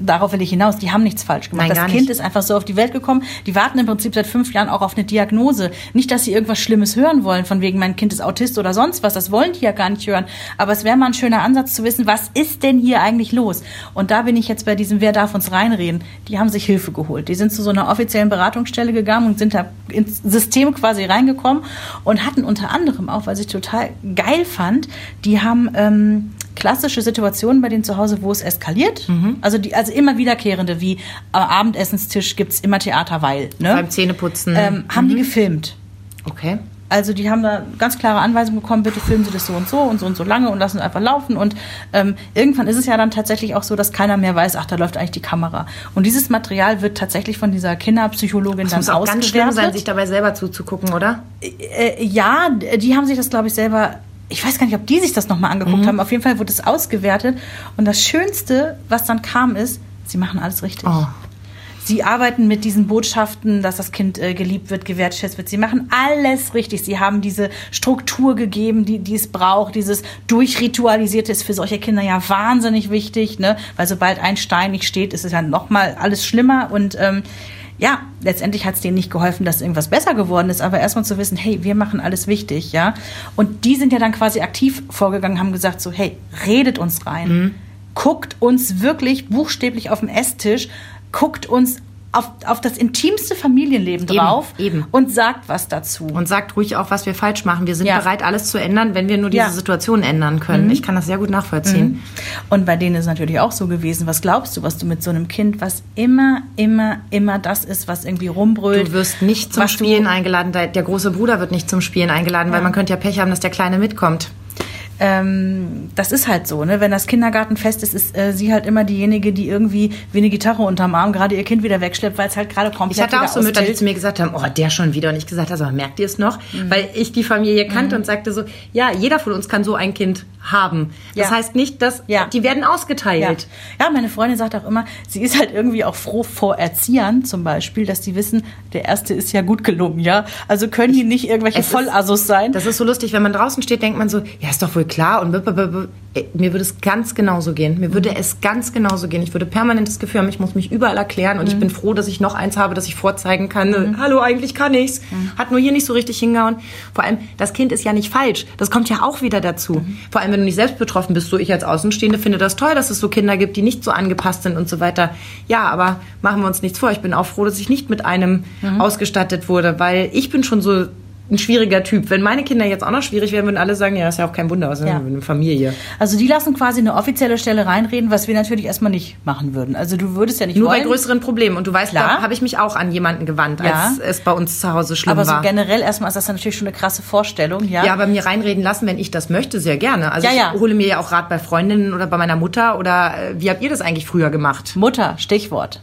darauf will ich hinaus, die haben nichts falsch gemacht. Nein, das Kind ist einfach so auf die Welt gekommen. Die warten im Prinzip seit fünf Jahren auch auf eine Diagnose. Nicht, dass sie irgendwas Schlimmes hören wollen, von wegen, mein Kind ist Autist oder sonst was. Das wollen die ja gar nicht hören. Aber es wäre mal ein schöner Ansatz zu wissen, was ist denn hier eigentlich los? Und da bin ich jetzt bei diesem, wer darf uns reinreden? Die haben sich Hilfe geholt. Die sind zu so einer offiziellen Beratungsstelle gegangen und sind da ins System quasi reingekommen und hatten unter anderem auch, was ich total geil fand, die haben ähm, klassische Situationen bei denen zu Hause, wo es eskaliert. Mhm. Also, die, also immer wiederkehrende, wie am Abendessenstisch gibt es immer Theater, weil. Ne? Beim Zähneputzen. Ähm, haben mhm. die gefilmt. Okay. Also die haben da ganz klare Anweisungen bekommen, bitte filmen Sie das so und so und so und so lange und lassen es einfach laufen. Und ähm, irgendwann ist es ja dann tatsächlich auch so, dass keiner mehr weiß, ach, da läuft eigentlich die Kamera. Und dieses Material wird tatsächlich von dieser Kinderpsychologin das dann muss auch ganz schlimm sein, sich dabei selber zuzugucken, oder? Äh, äh, ja, die haben sich das, glaube ich, selber ich weiß gar nicht, ob die sich das nochmal angeguckt mhm. haben. Auf jeden Fall wurde es ausgewertet. Und das Schönste, was dann kam, ist, sie machen alles richtig. Oh. Sie arbeiten mit diesen Botschaften, dass das Kind äh, geliebt wird, gewertschätzt wird. Sie machen alles richtig. Sie haben diese Struktur gegeben, die, die es braucht. Dieses Durchritualisierte ist für solche Kinder ja wahnsinnig wichtig, ne? Weil sobald ein Stein nicht steht, ist es ja nochmal alles schlimmer. Und ähm, ja, letztendlich hat es denen nicht geholfen, dass irgendwas besser geworden ist, aber erstmal zu wissen, hey, wir machen alles wichtig, ja. Und die sind ja dann quasi aktiv vorgegangen, haben gesagt so, hey, redet uns rein. Mhm. Guckt uns wirklich buchstäblich auf dem Esstisch, guckt uns auf, auf das intimste Familienleben drauf eben, eben. und sagt was dazu. Und sagt ruhig auch, was wir falsch machen. Wir sind ja. bereit, alles zu ändern, wenn wir nur diese ja. Situation ändern können. Mhm. Ich kann das sehr gut nachvollziehen. Mhm. Und bei denen ist es natürlich auch so gewesen. Was glaubst du, was du mit so einem Kind, was immer, immer, immer das ist, was irgendwie rumbrüllt? Du wirst nicht zum Spielen eingeladen. Der große Bruder wird nicht zum Spielen eingeladen, ja. weil man könnte ja Pech haben, dass der Kleine mitkommt ähm, das ist halt so, ne? Wenn das Kindergartenfest ist, ist äh, sie halt immer diejenige, die irgendwie wie eine Gitarre unterm Arm gerade ihr Kind wieder wegschleppt, weil es halt gerade komplett Ich hatte auch so Mütter, die zu mir gesagt haben, oh, der schon wieder. Und ich gesagt habe, also, merkt ihr es noch? Mhm. Weil ich die Familie kannte mhm. und sagte so, ja, jeder von uns kann so ein Kind haben. Das ja. heißt nicht, dass ja. die werden ausgeteilt. Ja. ja, meine Freundin sagt auch immer, sie ist halt irgendwie auch froh vor Erziehern zum Beispiel, dass die wissen, der erste ist ja gut gelungen, ja. Also können die nicht irgendwelche Vollassos sein. Das ist so lustig, wenn man draußen steht, denkt man so, ja, ist doch wohl klar und mir würde es ganz genauso gehen. Mir würde mhm. es ganz genauso gehen. Ich würde permanent das Gefühl haben, ich muss mich überall erklären und mhm. ich bin froh, dass ich noch eins habe, das ich vorzeigen kann. Mhm. Hallo, eigentlich kann ich's. Mhm. Hat nur hier nicht so richtig hingehauen. Vor allem, das Kind ist ja nicht falsch. Das kommt ja auch wieder dazu. Mhm. Vor allem, wenn du nicht selbst betroffen bist, so ich als Außenstehende finde das toll, dass es so Kinder gibt, die nicht so angepasst sind und so weiter. Ja, aber machen wir uns nichts vor. Ich bin auch froh, dass ich nicht mit einem mhm. ausgestattet wurde, weil ich bin schon so ein schwieriger Typ. Wenn meine Kinder jetzt auch noch schwierig wären, würden alle sagen, ja, ist ja auch kein Wunder, ist ja. eine Familie. Also die lassen quasi eine offizielle Stelle reinreden, was wir natürlich erstmal nicht machen würden. Also du würdest ja nicht Nur wollen. bei größeren Problemen. Und du weißt, da habe ich mich auch an jemanden gewandt, ja. als es bei uns zu Hause schlimm aber war. Aber so generell erstmal ist das natürlich schon eine krasse Vorstellung, ja. Ja, aber mir reinreden lassen, wenn ich das möchte, sehr gerne. Also ja, ich hole mir ja auch Rat bei Freundinnen oder bei meiner Mutter oder äh, wie habt ihr das eigentlich früher gemacht? Mutter, Stichwort.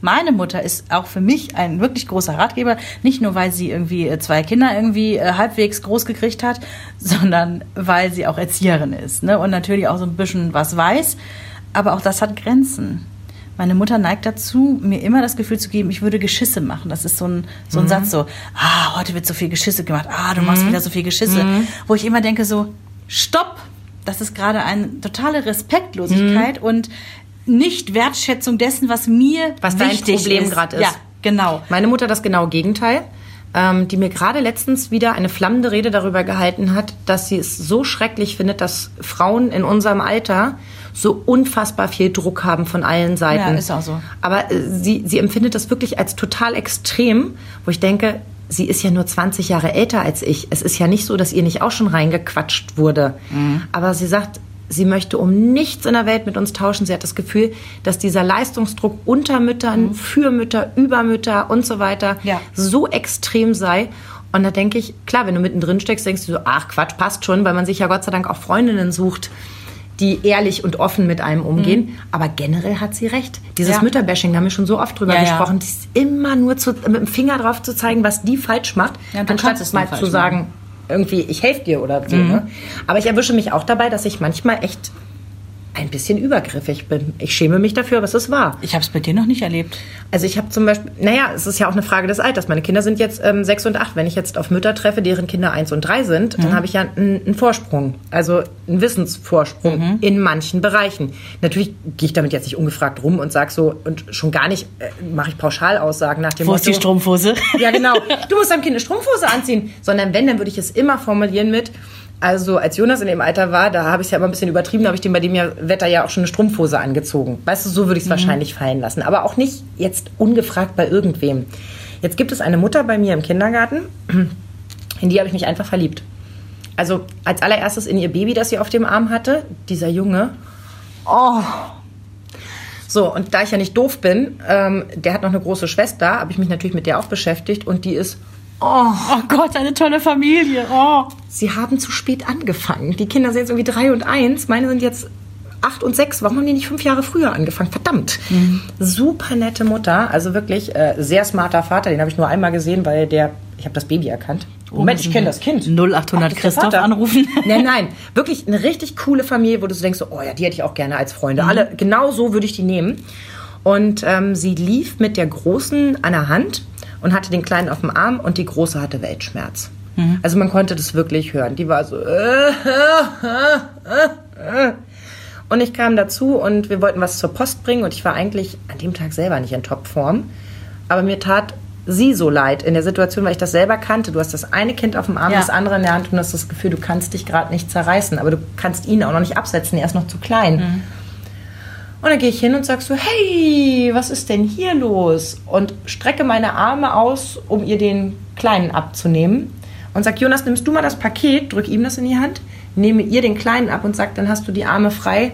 Meine Mutter ist auch für mich ein wirklich großer Ratgeber, nicht nur weil sie irgendwie äh, zwei Kinder irgendwie äh, halbwegs groß gekriegt hat, sondern weil sie auch Erzieherin ist ne? und natürlich auch so ein bisschen was weiß. Aber auch das hat Grenzen. Meine Mutter neigt dazu, mir immer das Gefühl zu geben, ich würde Geschisse machen. Das ist so ein, so ein mhm. Satz so, ah, heute wird so viel Geschisse gemacht, ah, du machst mhm. wieder so viel Geschisse. Mhm. Wo ich immer denke so, stopp, das ist gerade eine totale Respektlosigkeit mhm. und Nicht-Wertschätzung dessen, was mir Was dein wichtig Problem ist. gerade ist. Ja, genau. Meine Mutter das genaue Gegenteil, ähm, die mir gerade letztens wieder eine flammende Rede darüber gehalten hat, dass sie es so schrecklich findet, dass Frauen in unserem Alter so unfassbar viel Druck haben von allen Seiten. Ja, ist auch so. Aber äh, sie, sie empfindet das wirklich als total extrem, wo ich denke, sie ist ja nur 20 Jahre älter als ich. Es ist ja nicht so, dass ihr nicht auch schon reingequatscht wurde. Mhm. Aber sie sagt, sie möchte um nichts in der Welt mit uns tauschen. Sie hat das Gefühl, dass dieser Leistungsdruck unter Müttern, für Mütter, über Mütter und so weiter Mhm. Ja. so extrem sei. Und da denke ich, klar, wenn du mittendrin steckst, denkst du so, ach Quatsch, passt schon, weil man sich ja Gott sei Dank auch Freundinnen sucht, die ehrlich und offen mit einem umgehen. Aber generell hat sie recht. Dieses Mhm. Ja. Mütterbashing, da haben wir schon so oft drüber Ja, ja. gesprochen, das ist immer nur zu, mit dem Finger drauf zu zeigen, was die falsch macht, Ja, anstatt es mal zu falsch sagen, irgendwie, ich helfe dir oder so. Mhm. Ne? Aber ich erwische mich auch dabei, dass ich manchmal echt ein bisschen übergriffig bin. Ich schäme mich dafür, aber es ist wahr. Ich habe es bei dir noch nicht erlebt. Also ich habe zum Beispiel, naja, es ist ja auch eine Frage des Alters. Meine Kinder sind jetzt ähm, sechs und acht. Wenn ich jetzt auf Mütter treffe, deren Kinder eins und drei sind, dann habe ich ja einen, einen Vorsprung, also einen Wissensvorsprung in manchen Bereichen. Natürlich gehe ich damit jetzt nicht ungefragt rum und sage so, und schon gar nicht äh, mache ich Pauschalaussagen nach dem Wo ist die Motto, Strumpfhose? ja, genau. Du musst deinem Kind eine Strumpfhose anziehen. Sondern wenn, dann würde ich es immer formulieren mit, also als Jonas in dem Alter war, da habe ich es ja immer ein bisschen übertrieben, da habe ich dem bei dem ja, Wetter ja auch schon eine Strumpfhose angezogen. Weißt du, so würde ich es wahrscheinlich fallen lassen. Aber auch nicht jetzt ungefragt bei irgendwem. Jetzt gibt es eine Mutter bei mir im Kindergarten, in die habe ich mich einfach verliebt. Also als allererstes in ihr Baby, das sie auf dem Arm hatte, dieser Junge. Oh. So, und da ich ja nicht doof bin, ähm, der hat noch eine große Schwester, habe ich mich natürlich mit der auch beschäftigt und die ist, Oh Gott, eine tolle Familie. Oh. sie haben zu spät angefangen. Die Kinder sind jetzt irgendwie drei und eins, meine sind jetzt acht und sechs. Warum haben die nicht fünf Jahre früher angefangen? Verdammt. Super nette Mutter, also wirklich äh, sehr smarter Vater. Den habe ich nur einmal gesehen, weil der, ich habe das Baby erkannt. Moment, ich kenne das Kind. 0800 Ach, Christoph anrufen. Nein, nein, wirklich eine richtig coole Familie, wo du so denkst, oh ja, die hätte ich auch gerne als Freunde. Alle, genau so würde ich die nehmen. Und ähm, sie lief mit der Großen an der Hand und hatte den Kleinen auf dem Arm und die Große hatte Weltschmerz. Also man konnte das wirklich hören. Die war so. Äh, äh, äh. Und ich kam dazu und wir wollten was zur Post bringen und ich war eigentlich an dem Tag selber nicht in Topform. Aber mir tat sie so leid in der Situation, weil ich das selber kannte. Du hast das eine Kind auf dem Arm, Ja. das andere in der Hand und du hast das Gefühl, du kannst dich gerade nicht zerreißen, aber du kannst ihn auch noch nicht absetzen, er ist noch zu klein. Und dann gehe ich hin und sag so, hey, was ist denn hier los? Und strecke meine Arme aus, um ihr den Kleinen abzunehmen. Und sag, Jonas, nimmst du mal das Paket, drück ihm das in die Hand, nehme ihr den Kleinen ab und sag, dann hast du die Arme frei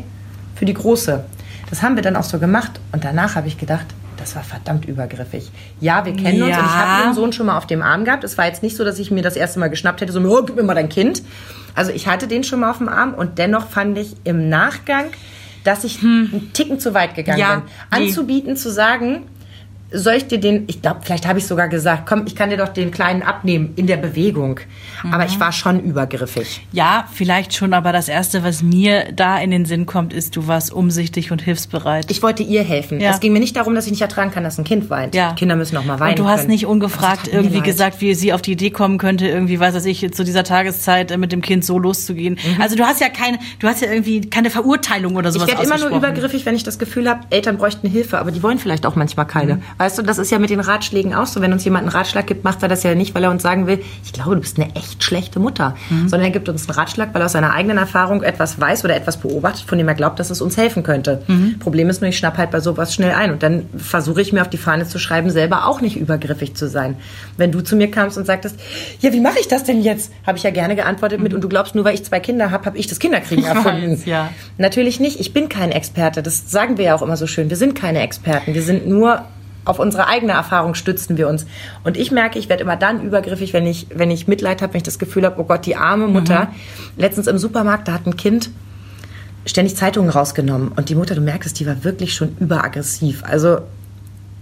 für die Große. Das haben wir dann auch so gemacht. Und danach habe ich gedacht, das war verdammt übergriffig. Ja, wir kennen uns Ja. und ich habe ihren Sohn schon mal auf dem Arm gehabt. Es war jetzt nicht so, dass ich mir das erste Mal geschnappt hätte, so, oh, gib mir mal dein Kind. Also ich hatte den schon mal auf dem Arm und dennoch fand ich im Nachgang, dass ich einen Ticken zu weit gegangen Ja, bin. nee. Anzubieten, zu sagen, soll ich dir den, ich glaube, vielleicht habe ich sogar gesagt, komm, ich kann dir doch den Kleinen abnehmen in der Bewegung. Aber ich war schon übergriffig. Ja, vielleicht schon, aber das Erste, was mir da in den Sinn kommt, ist, du warst umsichtig und hilfsbereit. Ich wollte ihr helfen. Ja. Es ging mir nicht darum, dass ich nicht ertragen kann, dass ein Kind weint. ja. Kinder müssen auch mal weinen. Und du hast können. nicht ungefragt irgendwie leid. gesagt, wie sie auf die Idee kommen könnte, irgendwie, weiß was ich, zu dieser Tageszeit äh, mit dem Kind so loszugehen. Also du hast ja keine, du hast ja irgendwie keine Verurteilung oder Ich sowas werde immer nur übergriffig, wenn ich das Gefühl habe, Eltern bräuchten Hilfe, aber die wollen vielleicht auch manchmal keine. Weißt du, das ist ja mit den Ratschlägen auch so. Wenn uns jemand einen Ratschlag gibt, macht er das ja nicht, weil er uns sagen will, ich glaube, du bist eine echt schlechte Mutter. Sondern er gibt uns einen Ratschlag, weil er aus seiner eigenen Erfahrung etwas weiß oder etwas beobachtet, von dem er glaubt, dass es uns helfen könnte. Problem ist nur, ich schnapp halt bei sowas schnell ein. Und dann versuche ich mir auf die Fahne zu schreiben, selber auch nicht übergriffig zu sein. Wenn du zu mir kamst und sagtest, ja, wie mache ich das denn jetzt? Habe ich ja gerne geantwortet mit, und du glaubst, nur weil ich zwei Kinder habe, habe ich das Kinderkriegen erfunden. weiß, ja. Natürlich nicht. Ich bin kein Experte. Das sagen wir ja auch immer so schön. Wir sind keine Experten. Wir sind nur auf unsere eigene Erfahrung stützen wir uns. Und ich merke, ich werde immer dann übergriffig, wenn ich, wenn ich Mitleid habe, wenn ich das Gefühl habe, oh Gott, die arme Mutter. Letztens im Supermarkt, da hat ein Kind ständig Zeitungen rausgenommen. Und die Mutter, du merkst es, die war wirklich schon überaggressiv. Also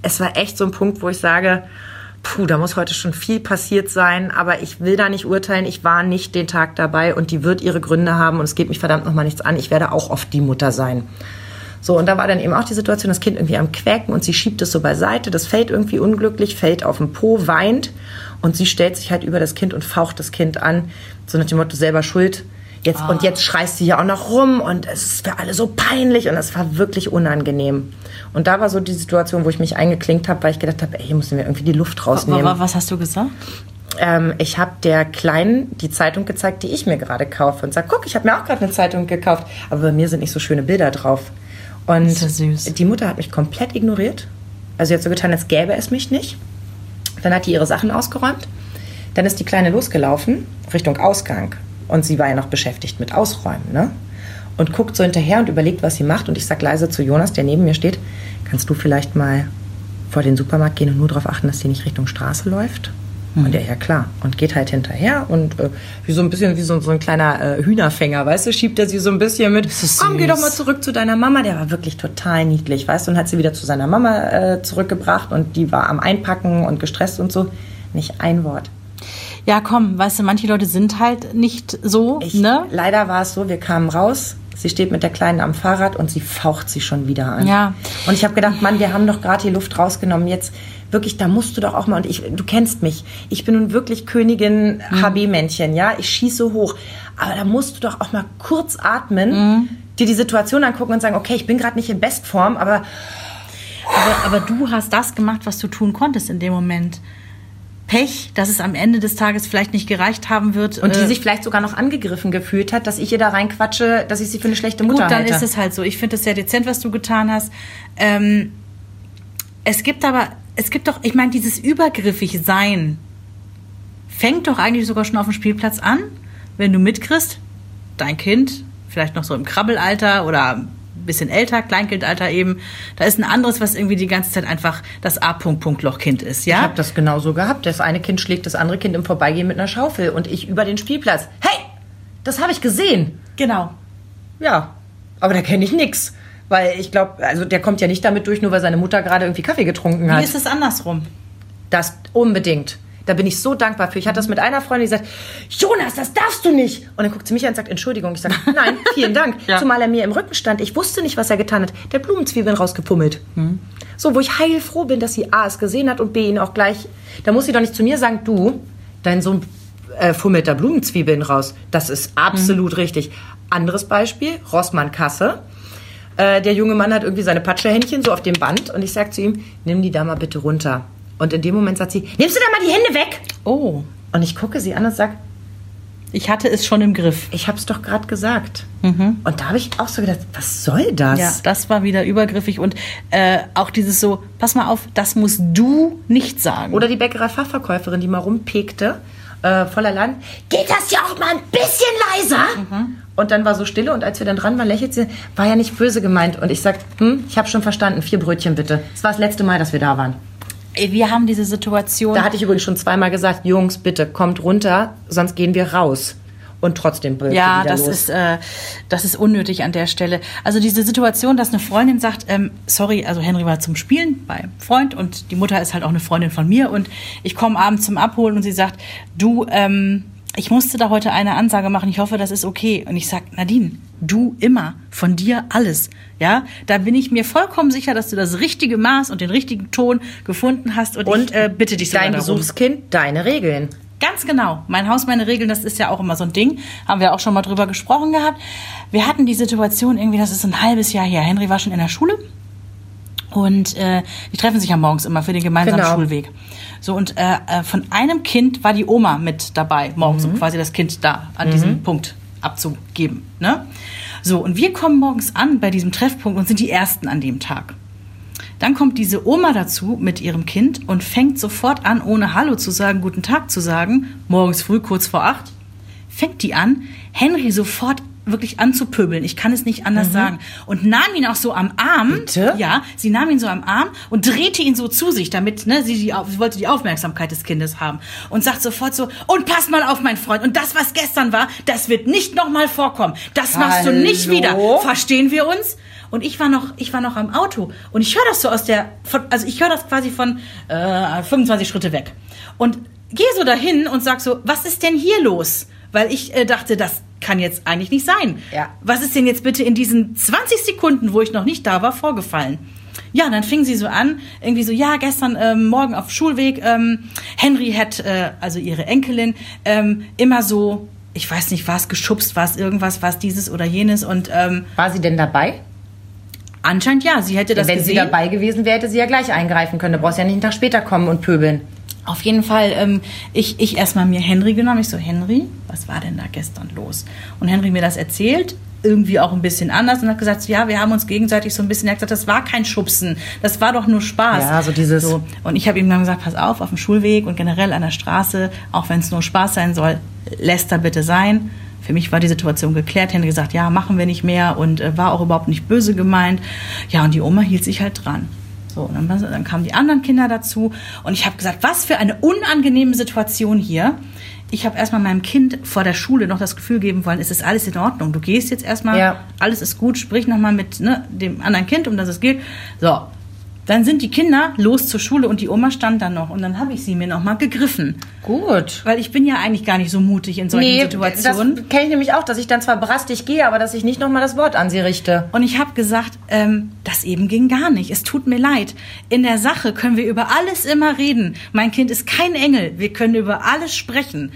es war echt so ein Punkt, wo ich sage, puh, da muss heute schon viel passiert sein, aber ich will da nicht urteilen. Ich war nicht den Tag dabei und die wird ihre Gründe haben und es geht mich verdammt nochmal nichts an. Ich werde auch oft die Mutter sein. So, und da war dann eben auch die Situation, das Kind irgendwie am Quäken und sie schiebt es so beiseite, das fällt irgendwie unglücklich, fällt auf den Po, weint und sie stellt sich halt über das Kind und faucht das Kind an, so nach dem Motto, selber schuld. Jetzt, Und jetzt schreist sie ja auch noch rum und es ist für alle so peinlich und es war wirklich unangenehm. Und da war so die Situation, wo ich mich eingeklinkt habe, weil ich gedacht habe, ey, hier müssen wir irgendwie die Luft rausnehmen. Was, was hast du gesagt? Ähm, ich habe der Kleinen die Zeitung gezeigt, die ich mir gerade kaufe und sage, guck, ich habe mir auch gerade eine Zeitung gekauft, aber bei mir sind nicht so schöne Bilder drauf. Und die Mutter hat mich komplett ignoriert. Also sie hat so getan, als gäbe es mich nicht. Dann hat die ihre Sachen ausgeräumt. Dann ist die Kleine losgelaufen Richtung Ausgang. Und sie war ja noch beschäftigt mit Ausräumen, ne? Und guckt so hinterher und überlegt, was sie macht. Und ich sag leise zu Jonas, der neben mir steht, kannst du vielleicht mal vor den Supermarkt gehen und nur darauf achten, dass sie nicht Richtung Straße läuft? Hm. Und er, ja klar. Und geht halt hinterher und äh, wie so ein bisschen wie so, so ein kleiner äh, Hühnerfänger, weißt du, schiebt er sie so ein bisschen mit. Komm, geh doch mal zurück zu deiner Mama. Der war wirklich total niedlich, weißt du, und hat sie wieder zu seiner Mama äh, zurückgebracht und die war am Einpacken und gestresst und so. Nicht ein Wort. Ja, komm, weißt du, manche Leute sind halt nicht so, Ich, ne? Leider war es so, wir kamen raus. Sie steht mit der Kleinen am Fahrrad und sie faucht sie schon wieder an. Ja. Und ich habe gedacht, Mann, wir haben doch gerade die Luft rausgenommen. Jetzt wirklich, da musst du doch auch mal. Und ich, du kennst mich. Ich bin nun wirklich Königin Mhm. HB-Männchen, ja. Ich schieße hoch. Aber da musst du doch auch mal kurz atmen, Mhm. dir die Situation angucken und sagen, okay, ich bin gerade nicht in Bestform, aber Aber, aber du hast das gemacht, was du tun konntest in dem Moment. Pech, dass es am Ende des Tages vielleicht nicht gereicht haben wird. und die äh, sich vielleicht sogar noch angegriffen gefühlt hat, dass ich ihr da reinquatsche, dass ich sie für eine schlechte Mutter Gut, dann halte. ist es halt so. Ich finde es sehr dezent, was du getan hast. Ähm, es gibt aber, es gibt doch, ich meine, dieses übergriffig Sein fängt doch eigentlich sogar schon auf dem Spielplatz an, wenn du mitkriegst, dein Kind, vielleicht noch so im Krabbelalter oder ein bisschen älter, Kleinkindalter eben, da ist ein anderes, was irgendwie die ganze Zeit einfach das A-Punkt-Punkt-Loch-Kind ist, Ich ja? habe das genauso gehabt. Das eine Kind schlägt das andere Kind im Vorbeigehen mit einer Schaufel und ich über den Spielplatz. Hey, das habe ich gesehen. Genau. Ja, aber da kenne ich nix. Weil ich glaube, also der kommt ja nicht damit durch, nur weil seine Mutter gerade irgendwie Kaffee getrunken Wie hat. ist es andersrum? Das unbedingt. Da bin ich so dankbar für. Ich hatte das mit einer Freundin, die sagt, Jonas, das darfst du nicht. Und dann guckt sie mich an und sagt, Entschuldigung. Ich sage, nein, vielen Dank. Ja. Zumal er mir im Rücken stand. Ich wusste nicht, was er getan hat. Der Blumenzwiebeln rausgepummelt. So, wo ich heilfroh bin, dass sie A es gesehen hat und B ihn auch gleich. Da muss sie doch nicht zu mir sagen, du, dein Sohn äh, fummelt da Blumenzwiebeln raus. Das ist absolut richtig. Anderes Beispiel, Rossmann Kasse. Äh, der junge Mann hat irgendwie seine Patschehändchen so auf dem Band und ich sag zu ihm, nimm die da mal bitte runter. Und in dem Moment sagt sie, nimmst du da mal die Hände weg? Oh, Und ich gucke sie an und sag, ich hatte es schon im Griff. ich hab's doch gerade gesagt. Und da habe ich auch so gedacht, was soll das? Ja, das war wieder übergriffig und äh, auch dieses so, pass mal auf, das musst du nicht sagen. Oder die Bäckerei-Fachverkäuferin, die mal rumpekte, äh, voller Land. Geht das ja auch mal ein bisschen leiser? Und dann war so Stille und als wir dann dran waren, lächelt sie, war ja nicht böse gemeint. Und ich sag, hm, ich habe schon verstanden, vier Brötchen bitte. Das war das letzte Mal, dass wir da waren. Wir haben diese Situation. Da hatte ich übrigens schon zweimal gesagt, Jungs, bitte kommt runter, sonst gehen wir raus. Und trotzdem ja, das los. ist, äh, das ist unnötig an der Stelle. Also diese Situation, dass eine Freundin sagt, ähm, sorry, also Henry war zum Spielen bei Freund und die Mutter ist halt auch eine Freundin von mir und ich komme abends zum Abholen und sie sagt, du, ähm, ich musste da heute eine Ansage machen, ich hoffe, das ist okay. Und ich sag, Nadine, du immer, von dir alles. Ja, da bin ich mir vollkommen sicher, dass du das richtige Maß und den richtigen Ton gefunden hast und, Und ich äh, bitte dich sogar dein darum. Besuchskind, deine Regeln. Ganz genau. Mein Haus, meine Regeln, das ist ja auch immer so ein Ding. Haben wir auch schon mal drüber gesprochen gehabt. Wir hatten die Situation irgendwie, das ist ein halbes Jahr her. Henry war schon in der Schule. Und äh, die treffen sich ja morgens immer für den gemeinsamen Genau. Schulweg. So, und äh, äh, von einem Kind war die Oma mit dabei, morgens, um quasi das Kind da an diesem Punkt abzugeben. Ne? So, und wir kommen morgens an bei diesem Treffpunkt und sind die Ersten an dem Tag. Dann kommt diese Oma dazu mit ihrem Kind und fängt sofort an, ohne Hallo zu sagen, guten Tag zu sagen, morgens früh, kurz vor acht, fängt die an, Henry sofort wirklich anzupöbeln. Ich kann es nicht anders sagen. Und nahm ihn auch so am Arm. Mhm. Bitte? Ja, sie nahm ihn so am Arm und drehte ihn so zu sich, damit, ne, sie, die, sie wollte die Aufmerksamkeit des Kindes haben. Und sagt sofort so, und pass mal auf, mein Freund. Und das, was gestern war, das wird nicht nochmal vorkommen. Das machst du nicht Hallo? wieder. Verstehen wir uns? Und ich war noch, ich war noch am Auto und ich höre das so aus der, von, also ich höre das quasi von äh, 25 Schritte weg und gehe so dahin und sag so, was ist denn hier los? Weil ich äh, dachte, das kann jetzt eigentlich nicht sein. Ja. Was ist denn jetzt bitte in diesen 20 Sekunden, wo ich noch nicht da war, vorgefallen? Ja, und dann fing sie so an, irgendwie so, ja, gestern ähm, Morgen auf Schulweg, ähm, Henry hat, äh, also ihre Enkelin, ähm, immer so ich weiß nicht, war es geschubst, war es irgendwas, war es dieses oder jenes und ähm, War sie denn dabei? anscheinend ja, sie hätte das Wenn gesehen. sie dabei gewesen wäre, hätte sie ja gleich eingreifen können. Du brauchst ja nicht einen Tag später kommen und pöbeln. Auf jeden Fall, ähm, ich, ich erstmal mir Henry genommen. Ich so, Henry, was war denn da gestern los? Und Henry mir das erzählt, irgendwie auch ein bisschen anders und hat gesagt, ja, wir haben uns gegenseitig so ein bisschen, er hat gesagt, das war kein Schubsen, das war doch nur Spaß. Ja, so dieses- So. Und ich habe ihm dann gesagt, pass auf, auf dem Schulweg und generell an der Straße, auch wenn es nur Spaß sein soll, lässt da bitte sein. Für mich war die Situation geklärt. Henry gesagt, ja, machen wir nicht mehr und äh, war auch überhaupt nicht böse gemeint. Ja, und die Oma hielt sich halt dran. So, dann, dann kamen die anderen Kinder dazu und ich habe gesagt, was für eine unangenehme Situation hier. Ich habe erstmal meinem Kind vor der Schule noch das Gefühl geben wollen, es ist alles in Ordnung. Du gehst jetzt erstmal, Ja. alles ist gut, sprich nochmal mit ne, dem anderen Kind, um das es geht. So, dann sind die Kinder los zur Schule und die Oma stand dann noch und dann habe ich sie mir nochmal gegriffen. Gut. Weil ich bin ja eigentlich gar nicht so mutig in solchen Situationen. das kenne ich nämlich auch, dass ich dann zwar brastig gehe, aber dass ich nicht nochmal das Wort an sie richte. Und ich habe gesagt, ähm, das eben ging gar nicht. Es tut mir leid. In der Sache können wir über alles immer reden. Mein Kind ist kein Engel. Wir können über alles sprechen.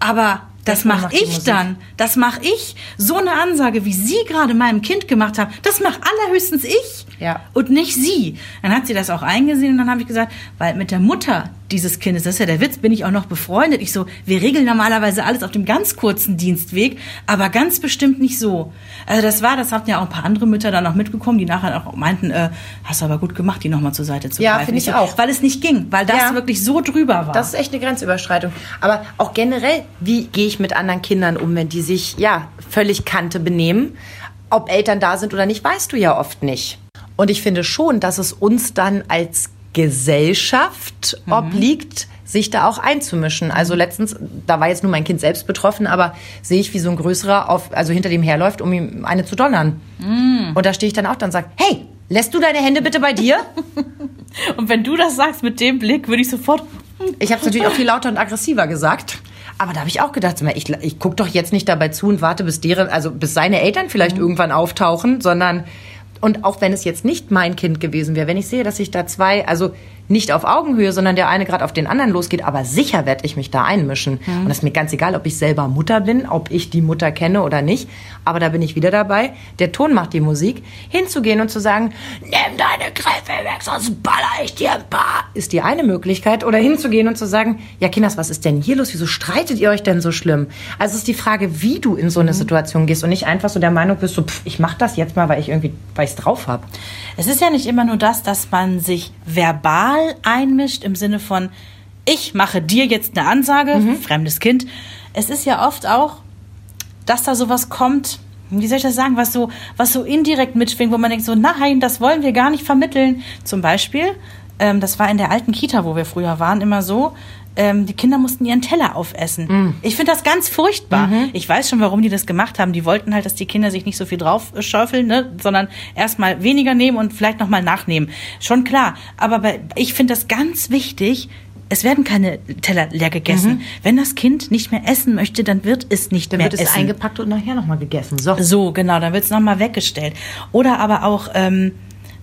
Aber das mache ich dann. Das mache ich. So eine Ansage, wie Sie gerade meinem Kind gemacht haben, das mache allerhöchstens ich. Ja. Und nicht Sie. Dann hat sie das auch eingesehen und dann habe ich gesagt, weil mit der Mutter dieses Kindes, das ist ja der Witz, bin ich auch noch befreundet. Ich so, wir regeln normalerweise alles auf dem ganz kurzen Dienstweg, aber ganz bestimmt nicht so. Also das war, das hatten ja auch ein paar andere Mütter dann noch mitgekommen, die nachher auch meinten, äh, hast du aber gut gemacht, die nochmal zur Seite zu Ja, greifen. finde ich so, auch. Weil es nicht ging, weil das Ja. wirklich so drüber war. Das ist echt eine Grenzüberschreitung. Aber auch generell, wie gehe ich mit anderen Kindern um, wenn die sich, ja, völlig Kante benehmen? Ob Eltern da sind oder nicht, weißt du ja oft nicht. Und ich finde schon, dass es uns dann als Gesellschaft obliegt, sich da auch einzumischen. Also letztens, da war jetzt nur mein Kind selbst betroffen, aber sehe ich, wie so ein größerer auf, also hinter dem herläuft, um ihm eine zu donnern. Und da stehe ich dann auch dann und sage, hey, lässt du deine Hände bitte bei dir? und wenn du das sagst mit dem Blick, würde ich sofort Ich habe es natürlich auch viel lauter und aggressiver gesagt. Aber da habe ich auch gedacht, ich, ich gucke doch jetzt nicht dabei zu und warte, bis deren, also bis seine Eltern vielleicht irgendwann auftauchen, sondern und auch wenn es jetzt nicht mein Kind gewesen wäre, wenn ich sehe, dass sich da zwei, also nicht auf Augenhöhe, sondern der eine gerade auf den anderen losgeht, aber sicher werde ich mich da einmischen. Und das ist mir ganz egal, ob ich selber Mutter bin, ob ich die Mutter kenne oder nicht. Aber da bin ich wieder dabei. Der Ton macht die Musik. Hinzugehen und zu sagen, nimm deine Kräfte weg, sonst baller ich dir ein paar, ist die eine Möglichkeit. Oder hinzugehen und zu sagen, ja Kinders, was ist denn hier los? Wieso streitet ihr euch denn so schlimm? Also es ist die Frage, wie du in so eine Situation gehst und nicht einfach so der Meinung bist, so, pff, ich mach das jetzt mal, weil ich irgendwie, weil ich es drauf habe. Es ist ja nicht immer nur das, dass man sich verbal einmischt im Sinne von, ich mache dir jetzt eine Ansage, fremdes Kind. Es ist ja oft auch, dass da sowas kommt, wie soll ich das sagen, was so, was so indirekt mitschwingt, wo man denkt so, nein, das wollen wir gar nicht vermitteln. Zum Beispiel, ähm, das war in der alten Kita, wo wir früher waren, immer so, ähm, die Kinder mussten ihren Teller aufessen. Ich finde das ganz furchtbar. Ich weiß schon, warum die das gemacht haben. Die wollten halt, dass die Kinder sich nicht so viel drauf schaufeln, ne? sondern erstmal weniger nehmen und vielleicht nochmal nachnehmen. Schon klar. Aber bei, ich finde das ganz wichtig. Es werden keine Teller leer gegessen. Wenn das Kind nicht mehr essen möchte, dann wird es nicht Dann mehr wird es essen. eingepackt und nachher nochmal gegessen. So. So, genau, dann wird's noch nochmal weggestellt. Oder aber auch ähm,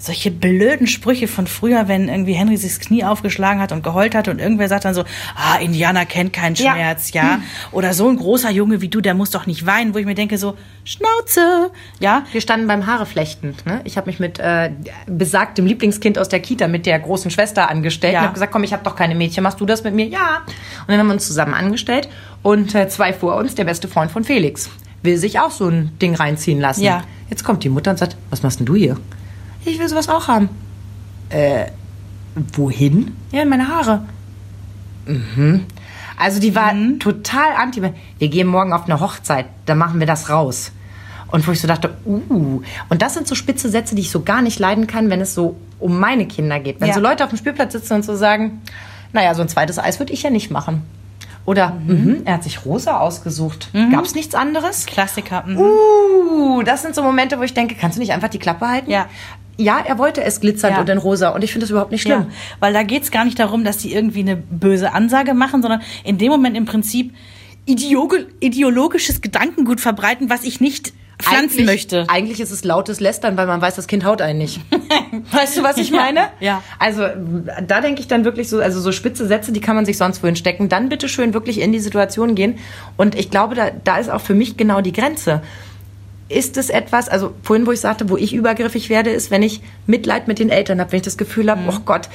solche blöden Sprüche von früher, wenn irgendwie Henry sich das Knie aufgeschlagen hat und geheult hat und irgendwer sagt dann so, ah, Indianer kennt keinen Ja. Schmerz, ja. Oder so ein großer Junge wie du, der muss doch nicht weinen, wo ich mir denke so, Schnauze, ja. Wir standen beim Haareflechten. Ne? Ich habe mich mit äh, besagtem Lieblingskind aus der Kita mit der großen Schwester angestellt Ja. und habe gesagt, komm, ich habe doch keine Mädchen, machst du das mit mir? Ja. Und dann haben wir uns zusammen angestellt und äh, zwei vor uns, der beste Freund von Felix, will sich auch so ein Ding reinziehen lassen. Ja. Jetzt kommt die Mutter und sagt, was machst denn du hier? Ich will sowas auch haben. Äh, wohin? Ja, in meine Haare. Mhm. Also die war total anti. Wir gehen morgen auf eine Hochzeit, da machen wir das raus. Und wo ich so dachte, uh. Und das sind so spitze Sätze, die ich so gar nicht leiden kann, wenn es so um meine Kinder geht. Wenn Ja. so Leute auf dem Spielplatz sitzen und so sagen, naja, so ein zweites Eis würde ich ja nicht machen. Oder, mhm. er hat sich rosa ausgesucht. Gab's nichts anderes? Klassiker. mhm. Uh, das sind so Momente, wo ich denke, kannst du nicht einfach die Klappe halten? Ja. Ja, er wollte es glitzernd Ja. und in rosa. Und ich finde das überhaupt nicht schlimm. Ja, weil da geht's gar nicht darum, dass die irgendwie eine böse Ansage machen, sondern in dem Moment im Prinzip ideolo- ideologisches Gedankengut verbreiten, was ich nicht pflanzen eigentlich, möchte. Eigentlich ist es lautes Lästern, weil man weiß, das Kind haut einen nicht. weißt du, was ich meine? Ja. Also da denke ich dann wirklich so, also so spitze Sätze, die kann man sich sonst wohin stecken. Dann bitte schön wirklich in die Situation gehen. Und ich glaube, da, da ist auch für mich genau die Grenze. Ist es etwas, also vorhin, wo ich sagte, wo ich übergriffig werde, ist, wenn ich Mitleid mit den Eltern habe, wenn ich das Gefühl habe, oh Gott,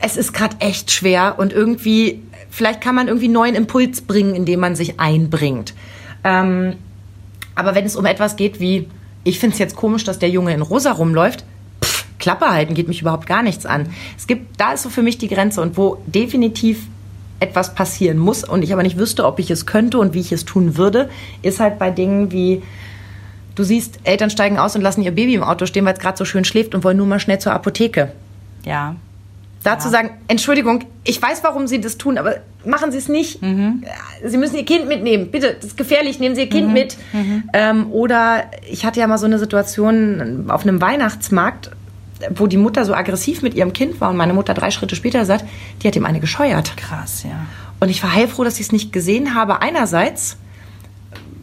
es ist gerade echt schwer und irgendwie, vielleicht kann man irgendwie neuen Impuls bringen, indem man sich einbringt. Ähm, aber wenn es um etwas geht wie, ich finde es jetzt komisch, dass der Junge in rosa rumläuft, pff, Klappe halten geht mich überhaupt gar nichts an. Es gibt, da ist so für mich die Grenze und wo definitiv etwas passieren muss und ich aber nicht wüsste, ob ich es könnte und wie ich es tun würde, ist halt bei Dingen wie, du siehst, Eltern steigen aus und lassen ihr Baby im Auto stehen, weil es gerade so schön schläft und wollen nur mal schnell zur Apotheke. Ja. Dazu sagen, Entschuldigung, ich weiß, warum Sie das tun, aber machen Sie es nicht. Sie müssen Ihr Kind mitnehmen. Bitte, das ist gefährlich, nehmen Sie Ihr Kind mit. Ähm, oder ich hatte ja mal so eine Situation auf einem Weihnachtsmarkt, wo die Mutter so aggressiv mit ihrem Kind war und meine Mutter drei Schritte später sagt, die hat ihm eine gescheuert. Krass, ja. Und ich war heilfroh, dass ich es nicht gesehen habe. Einerseits,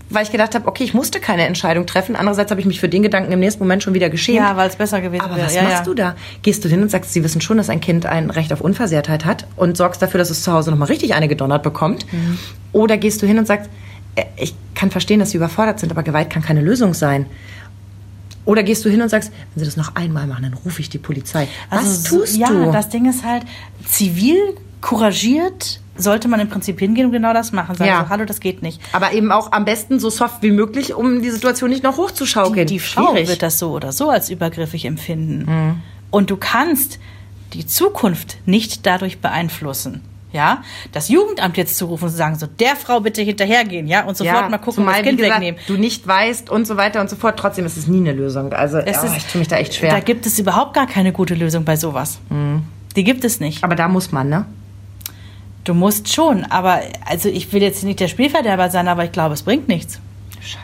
weil ich gedacht habe, okay, ich musste keine Entscheidung treffen. Andererseits habe ich mich für den Gedanken im nächsten Moment schon wieder geschämt. Ja, weil es besser gewesen Aber wäre. was ja, machst ja. du da? Gehst du hin und sagst, sie wissen schon, dass ein Kind ein Recht auf Unversehrtheit hat und sorgst dafür, dass es zu Hause nochmal richtig eine gedonnert bekommt? Mhm. Oder gehst du hin und sagst, äh, ich kann verstehen, dass sie überfordert sind, aber Gewalt kann keine Lösung sein. Oder gehst du hin und sagst, wenn sie das noch einmal machen, dann rufe ich die Polizei. was Also, tust ja, du? das Ding ist halt, zivil, couragiert sollte man im Prinzip hingehen und genau das machen. Sagen Ja. so, hallo, das geht nicht. aber eben auch am besten so soft wie möglich, um die Situation nicht noch Die, hochzuschaukeln. die Frau Schwierig. wird das so oder so als übergriffig empfinden. Mhm. Und du kannst die Zukunft nicht dadurch beeinflussen. Ja, das Jugendamt jetzt zu rufen und zu sagen, so der Frau bitte hinterhergehen, ja, und sofort mal gucken, zumal, das Kind gesagt, wegnehmen. Du nicht weißt und so weiter und so fort. Trotzdem ist es nie eine Lösung. Also Es oh, ist- ich tue mich da echt schwer. Da gibt es überhaupt gar keine gute Lösung bei sowas. Mhm. Die gibt es nicht. aber da muss man, ne? Du musst schon, aber also ich will jetzt nicht der Spielverderber sein, aber ich glaube, es bringt nichts. Scheiße.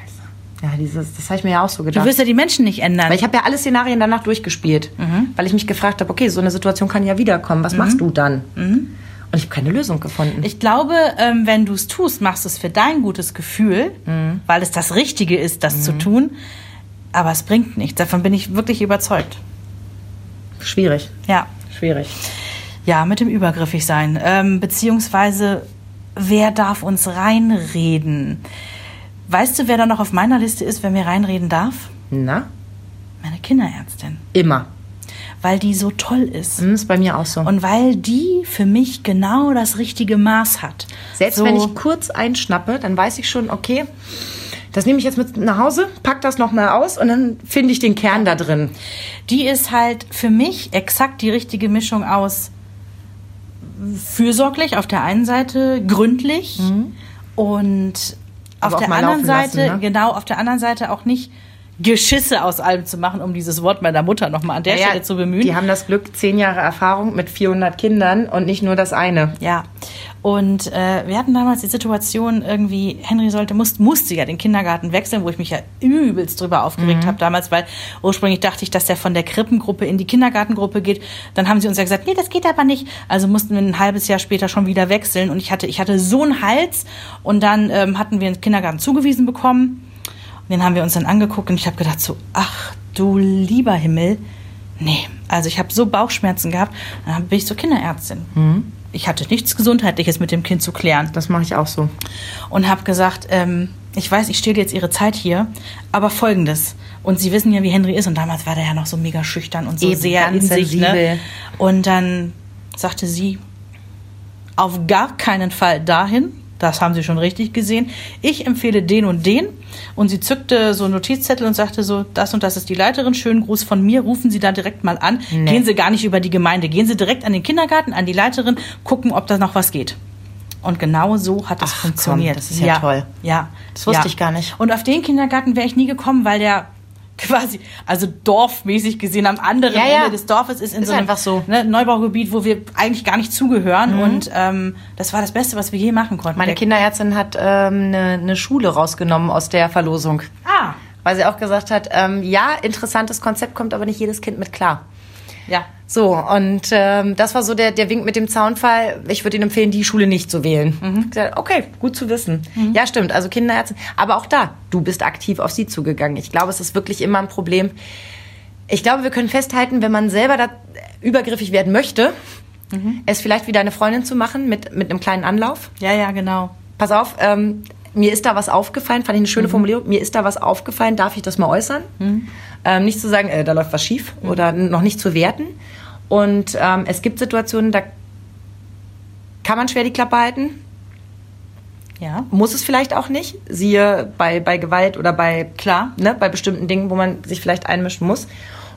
Ja, dieses, das habe ich mir ja auch so Du gedacht. wirst ja die Menschen nicht ändern. Weil ich habe ja alle Szenarien danach durchgespielt. Weil ich mich gefragt habe, okay, so eine Situation kann ja wiederkommen. Was machst du dann? Und ich habe keine Lösung gefunden. Ich glaube, ähm, wenn du es tust, machst du es für dein gutes Gefühl, weil es das Richtige ist, das zu tun. Aber es bringt nichts. Davon bin ich wirklich überzeugt. Schwierig. Ja. Schwierig. Ja, mit dem übergriffig sein. Ähm, beziehungsweise, wer darf uns reinreden? Weißt du, wer da noch auf meiner Liste ist, wer mir reinreden darf? Na? Meine Kinderärztin. Immer. Weil die so toll ist. Das ist bei mir auch so. Und weil die für mich genau das richtige Maß hat. Selbst so, wenn ich kurz einschnappe, dann weiß ich schon, okay, das nehme ich jetzt mit nach Hause, pack das nochmal aus und dann finde ich den Kern da drin. Die ist halt für mich exakt die richtige Mischung aus fürsorglich auf der einen Seite, gründlich und Aber auf der anderen Seite, lassen, ne? genau, auf der anderen Seite auch nicht Geschisse aus allem zu machen, um dieses Wort meiner Mutter nochmal an der Naja, Stelle zu bemühen. Die haben das Glück, zehn Jahre Erfahrung mit 400 Kindern und nicht nur das eine. Ja, und äh, wir hatten damals die Situation, irgendwie, Henry sollte, muss, musste ja den Kindergarten wechseln, wo ich mich ja übelst drüber aufgeregt Mhm. habe damals, weil ursprünglich dachte ich, dass der von der Krippengruppe in die Kindergartengruppe geht. Dann haben sie uns ja gesagt, nee, das geht aber nicht. Also mussten wir ein halbes Jahr später schon wieder wechseln und ich hatte, ich hatte so einen Hals und dann ähm, hatten wir den Kindergarten zugewiesen bekommen. Und den haben wir uns dann angeguckt und ich habe gedacht so, ach du lieber Himmel, nee. Also ich habe so Bauchschmerzen gehabt, dann bin ich zur Kinderärztin. Ich hatte nichts Gesundheitliches mit dem Kind zu klären Das mache ich auch so. und habe gesagt, ähm, ich weiß, ich stehle jetzt Ihre Zeit hier, aber folgendes. Und Sie wissen ja, wie Henry ist und damals war der ja noch so mega schüchtern und so Eben, sehr in sich. Ne? Und dann sagte sie, auf gar keinen Fall dahin. Das haben Sie schon richtig gesehen. Ich empfehle den und den. Und sie zückte so einen Notizzettel und sagte so, das und das ist die Leiterin. Schönen Gruß von mir. Rufen Sie da direkt mal an. Nee. Gehen Sie gar nicht über die Gemeinde. Gehen Sie direkt an den Kindergarten, an die Leiterin, gucken, ob da noch was geht. Und genau so hat es Ach, komm, funktioniert. das ist ja toll. Ja. Das wusste ja. ich gar nicht. Und auf den Kindergarten wäre ich nie gekommen, weil der quasi, also dorfmäßig gesehen am anderen Ja, ja. Ende des Dorfes ist in Ist so einem einfach so. Ne, Neubaugebiet, wo wir eigentlich gar nicht zugehören. Und ähm, das war das Beste, was wir je machen konnten. Meine Der- Kinderärztin hat ähm, eine, eine Schule rausgenommen aus der Verlosung. Ah. Weil sie auch gesagt hat, ähm, ja, interessantes Konzept, kommt aber nicht jedes Kind mit klar. Ja. So, und ähm, das war so der, der Wink mit dem Zaunfall. Ich würde Ihnen empfehlen, die Schule nicht zu wählen. Mhm. Gesagt, okay, gut zu wissen. Mhm. Ja, stimmt. Also Kinderärzte. Aber auch da, du bist aktiv auf sie zugegangen. Ich glaube, es ist wirklich immer ein Problem. Ich glaube, wir können festhalten, wenn man selber da übergriffig werden möchte, mhm. es vielleicht wie deine Freundin zu machen mit, mit einem kleinen Anlauf. Ja, ja, genau. Pass auf, ähm, mir ist da was aufgefallen, fand ich eine schöne mhm. Formulierung, mir ist da was aufgefallen, darf ich das mal äußern? Mhm. Ähm, nicht zu sagen, äh, da läuft was schief mhm. oder noch nicht zu werten. Und ähm, es gibt Situationen, da kann man schwer die Klappe halten. Ja. Muss es vielleicht auch nicht. Siehe bei, bei Gewalt oder bei, klar, ne, bei bestimmten Dingen, wo man sich vielleicht einmischen muss.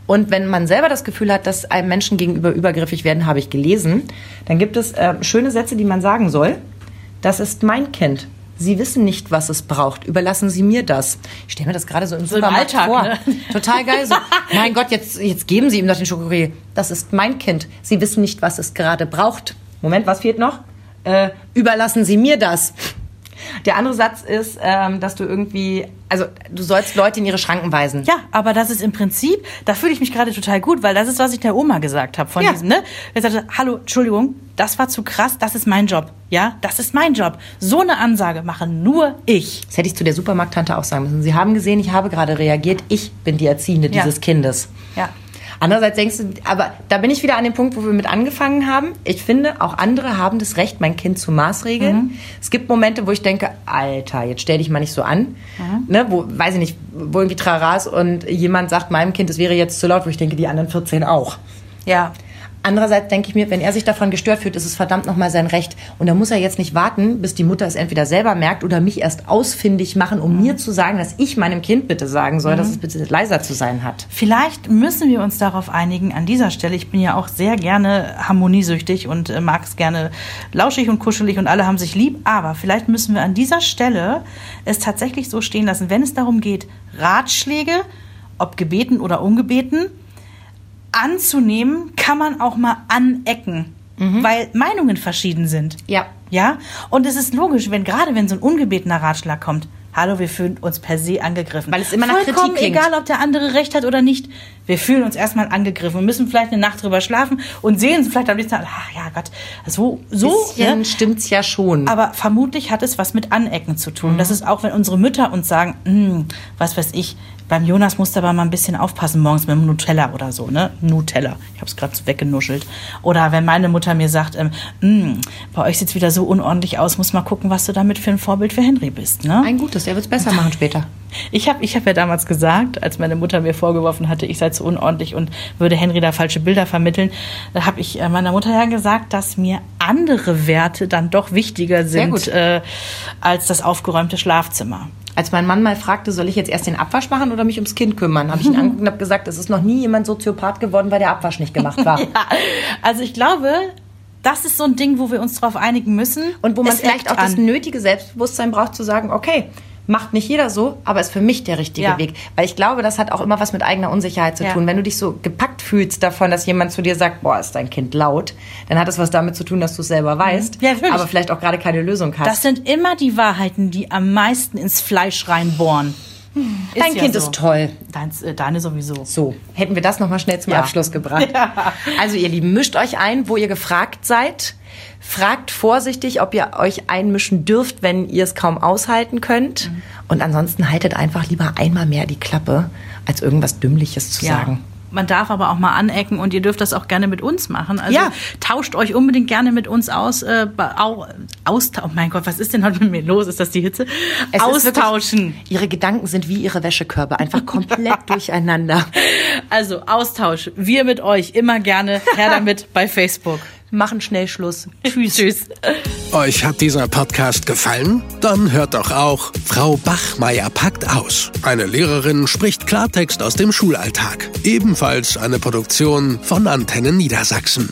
Und wenn man selber das Gefühl hat, dass einem Menschen gegenüber übergriffig werden, habe ich gelesen, dann gibt es äh, schöne Sätze, die man sagen soll. Das ist mein Kind. Sie wissen nicht, was es braucht. Überlassen Sie mir das. Ich stelle mir das gerade so im so Supermarkt im Alltag, vor. Ne? Total geil. So, mein Gott, jetzt, jetzt geben Sie ihm doch den Schokoriegel. Das ist mein Kind. Sie wissen nicht, was es gerade braucht. Moment, was fehlt noch? Äh, überlassen Sie mir das. Der andere Satz ist, ähm, dass du irgendwie, also du sollst Leute in ihre Schranken weisen. Ja, aber das ist im Prinzip, da fühle ich mich gerade total gut, weil das ist, was ich der Oma gesagt habe von ja. diesem, ne? Er sagte, hallo, Entschuldigung, das war zu krass, das ist mein Job. Ja, das ist mein Job. So eine Ansage mache nur ich. Das hätte ich zu der Supermarkttante auch sagen müssen. Sie haben gesehen, ich habe gerade reagiert, ich bin die Erziehende ja. dieses Kindes. Ja. Andererseits denkst du, aber da bin ich wieder an dem Punkt, wo wir mit angefangen haben. Ich finde, auch andere haben das Recht, mein Kind zu maßregeln. Mhm. Es gibt Momente, wo ich denke, Alter, jetzt stell dich mal nicht so an. Mhm. Ne, wo, weiß ich nicht, wo irgendwie Traras und jemand sagt meinem Kind, es wäre jetzt zu laut, wo ich denke, die anderen 14 auch. Ja. Andererseits denke ich mir, wenn er sich davon gestört fühlt, ist es verdammt nochmal sein Recht. Und da muss er jetzt nicht warten, bis die Mutter es entweder selber merkt oder mich erst ausfindig machen, um mhm. mir zu sagen, dass ich meinem Kind bitte sagen soll, mhm. dass es bitte leiser zu sein hat. Vielleicht müssen wir uns darauf einigen, an dieser Stelle, ich bin ja auch sehr gerne harmoniesüchtig und äh, mag es gerne lauschig und kuschelig und alle haben sich lieb, aber vielleicht müssen wir an dieser Stelle es tatsächlich so stehen lassen, wenn es darum geht, Ratschläge, ob gebeten oder ungebeten, anzunehmen, kann man auch mal anecken, mhm. weil Meinungen verschieden sind. Ja. Ja? Und es ist logisch, wenn gerade wenn so ein ungebetener Ratschlag kommt, hallo, wir fühlen uns per se angegriffen. Weil es immer nach Vollkommen Kritik klingt. egal, ob der andere recht hat oder nicht. Wir fühlen uns erstmal angegriffen und müssen vielleicht eine Nacht drüber schlafen und sehen es vielleicht am nächsten Tag, ach ja Gott, so, so. Bisschen ja, stimmt's ja schon. Aber vermutlich hat es was mit Anecken zu tun. Mhm. Das ist auch, wenn unsere Mütter uns sagen, hm, was weiß ich, beim Jonas musste aber mal ein bisschen aufpassen morgens mit dem Nutella oder so, ne? Nutella. Ich habe es gerade so weggenuschelt. Oder wenn meine Mutter mir sagt, ähm, mm, bei euch sieht's wieder so unordentlich aus, muss mal gucken, was du damit für ein Vorbild für Henry bist, ne? Ein gutes, er wird's besser machen später. Ich habe ich hab ja damals gesagt, als meine Mutter mir vorgeworfen hatte, ich sei zu unordentlich und würde Henry da falsche Bilder vermitteln, da habe ich äh, meiner Mutter ja gesagt, dass mir andere Werte dann doch wichtiger sind äh, als das aufgeräumte Schlafzimmer. Als mein Mann mal fragte, soll ich jetzt erst den Abwasch machen oder mich ums Kind kümmern, habe ich ihn angeguckt und habe gesagt, es ist noch nie jemand Soziopath geworden, weil der Abwasch nicht gemacht war. ja, also ich glaube, das ist so ein Ding, wo wir uns darauf einigen müssen. Und wo man es vielleicht auch an. das nötige Selbstbewusstsein braucht, zu sagen, okay, Macht nicht jeder so, aber ist für mich der richtige ja. Weg. Weil ich glaube, das hat auch immer was mit eigener Unsicherheit zu tun. Wenn du dich so gepackt fühlst davon, dass jemand zu dir sagt, boah, ist dein Kind laut, dann hat das was damit zu tun, dass du es selber weißt, ja, aber vielleicht auch gerade keine Lösung hast. Das sind immer die Wahrheiten, die am meisten ins Fleisch reinbohren. Ist Dein ja Kind so. ist toll. Deins, äh, deine sowieso. So, hätten wir das nochmal schnell zum ja. Abschluss gebracht. Ja. Also ihr Lieben, mischt euch ein, wo ihr gefragt seid. Fragt vorsichtig, ob ihr euch einmischen dürft, wenn ihr es kaum aushalten könnt. Mhm. Und ansonsten haltet einfach lieber einmal mehr die Klappe, als irgendwas Dümmliches zu ja. sagen. Man darf aber auch mal anecken und ihr dürft das auch gerne mit uns machen. Also ja. tauscht euch unbedingt gerne mit uns aus. Äh, aus oh mein Gott, was ist denn heute mit mir los? Ist das die Hitze? Es Austauschen. Wirklich, ihre Gedanken sind wie ihre Wäschekörbe, einfach komplett durcheinander. Also Austausch. Wir mit euch immer gerne. Her damit bei Facebook machen schnell Schluss. Tschüss. Tschüss. Euch hat dieser Podcast gefallen? Dann hört doch auch Frau Bachmeier packt aus. Eine Lehrerin spricht Klartext aus dem Schulalltag. Ebenfalls eine Produktion von Antennen Niedersachsen.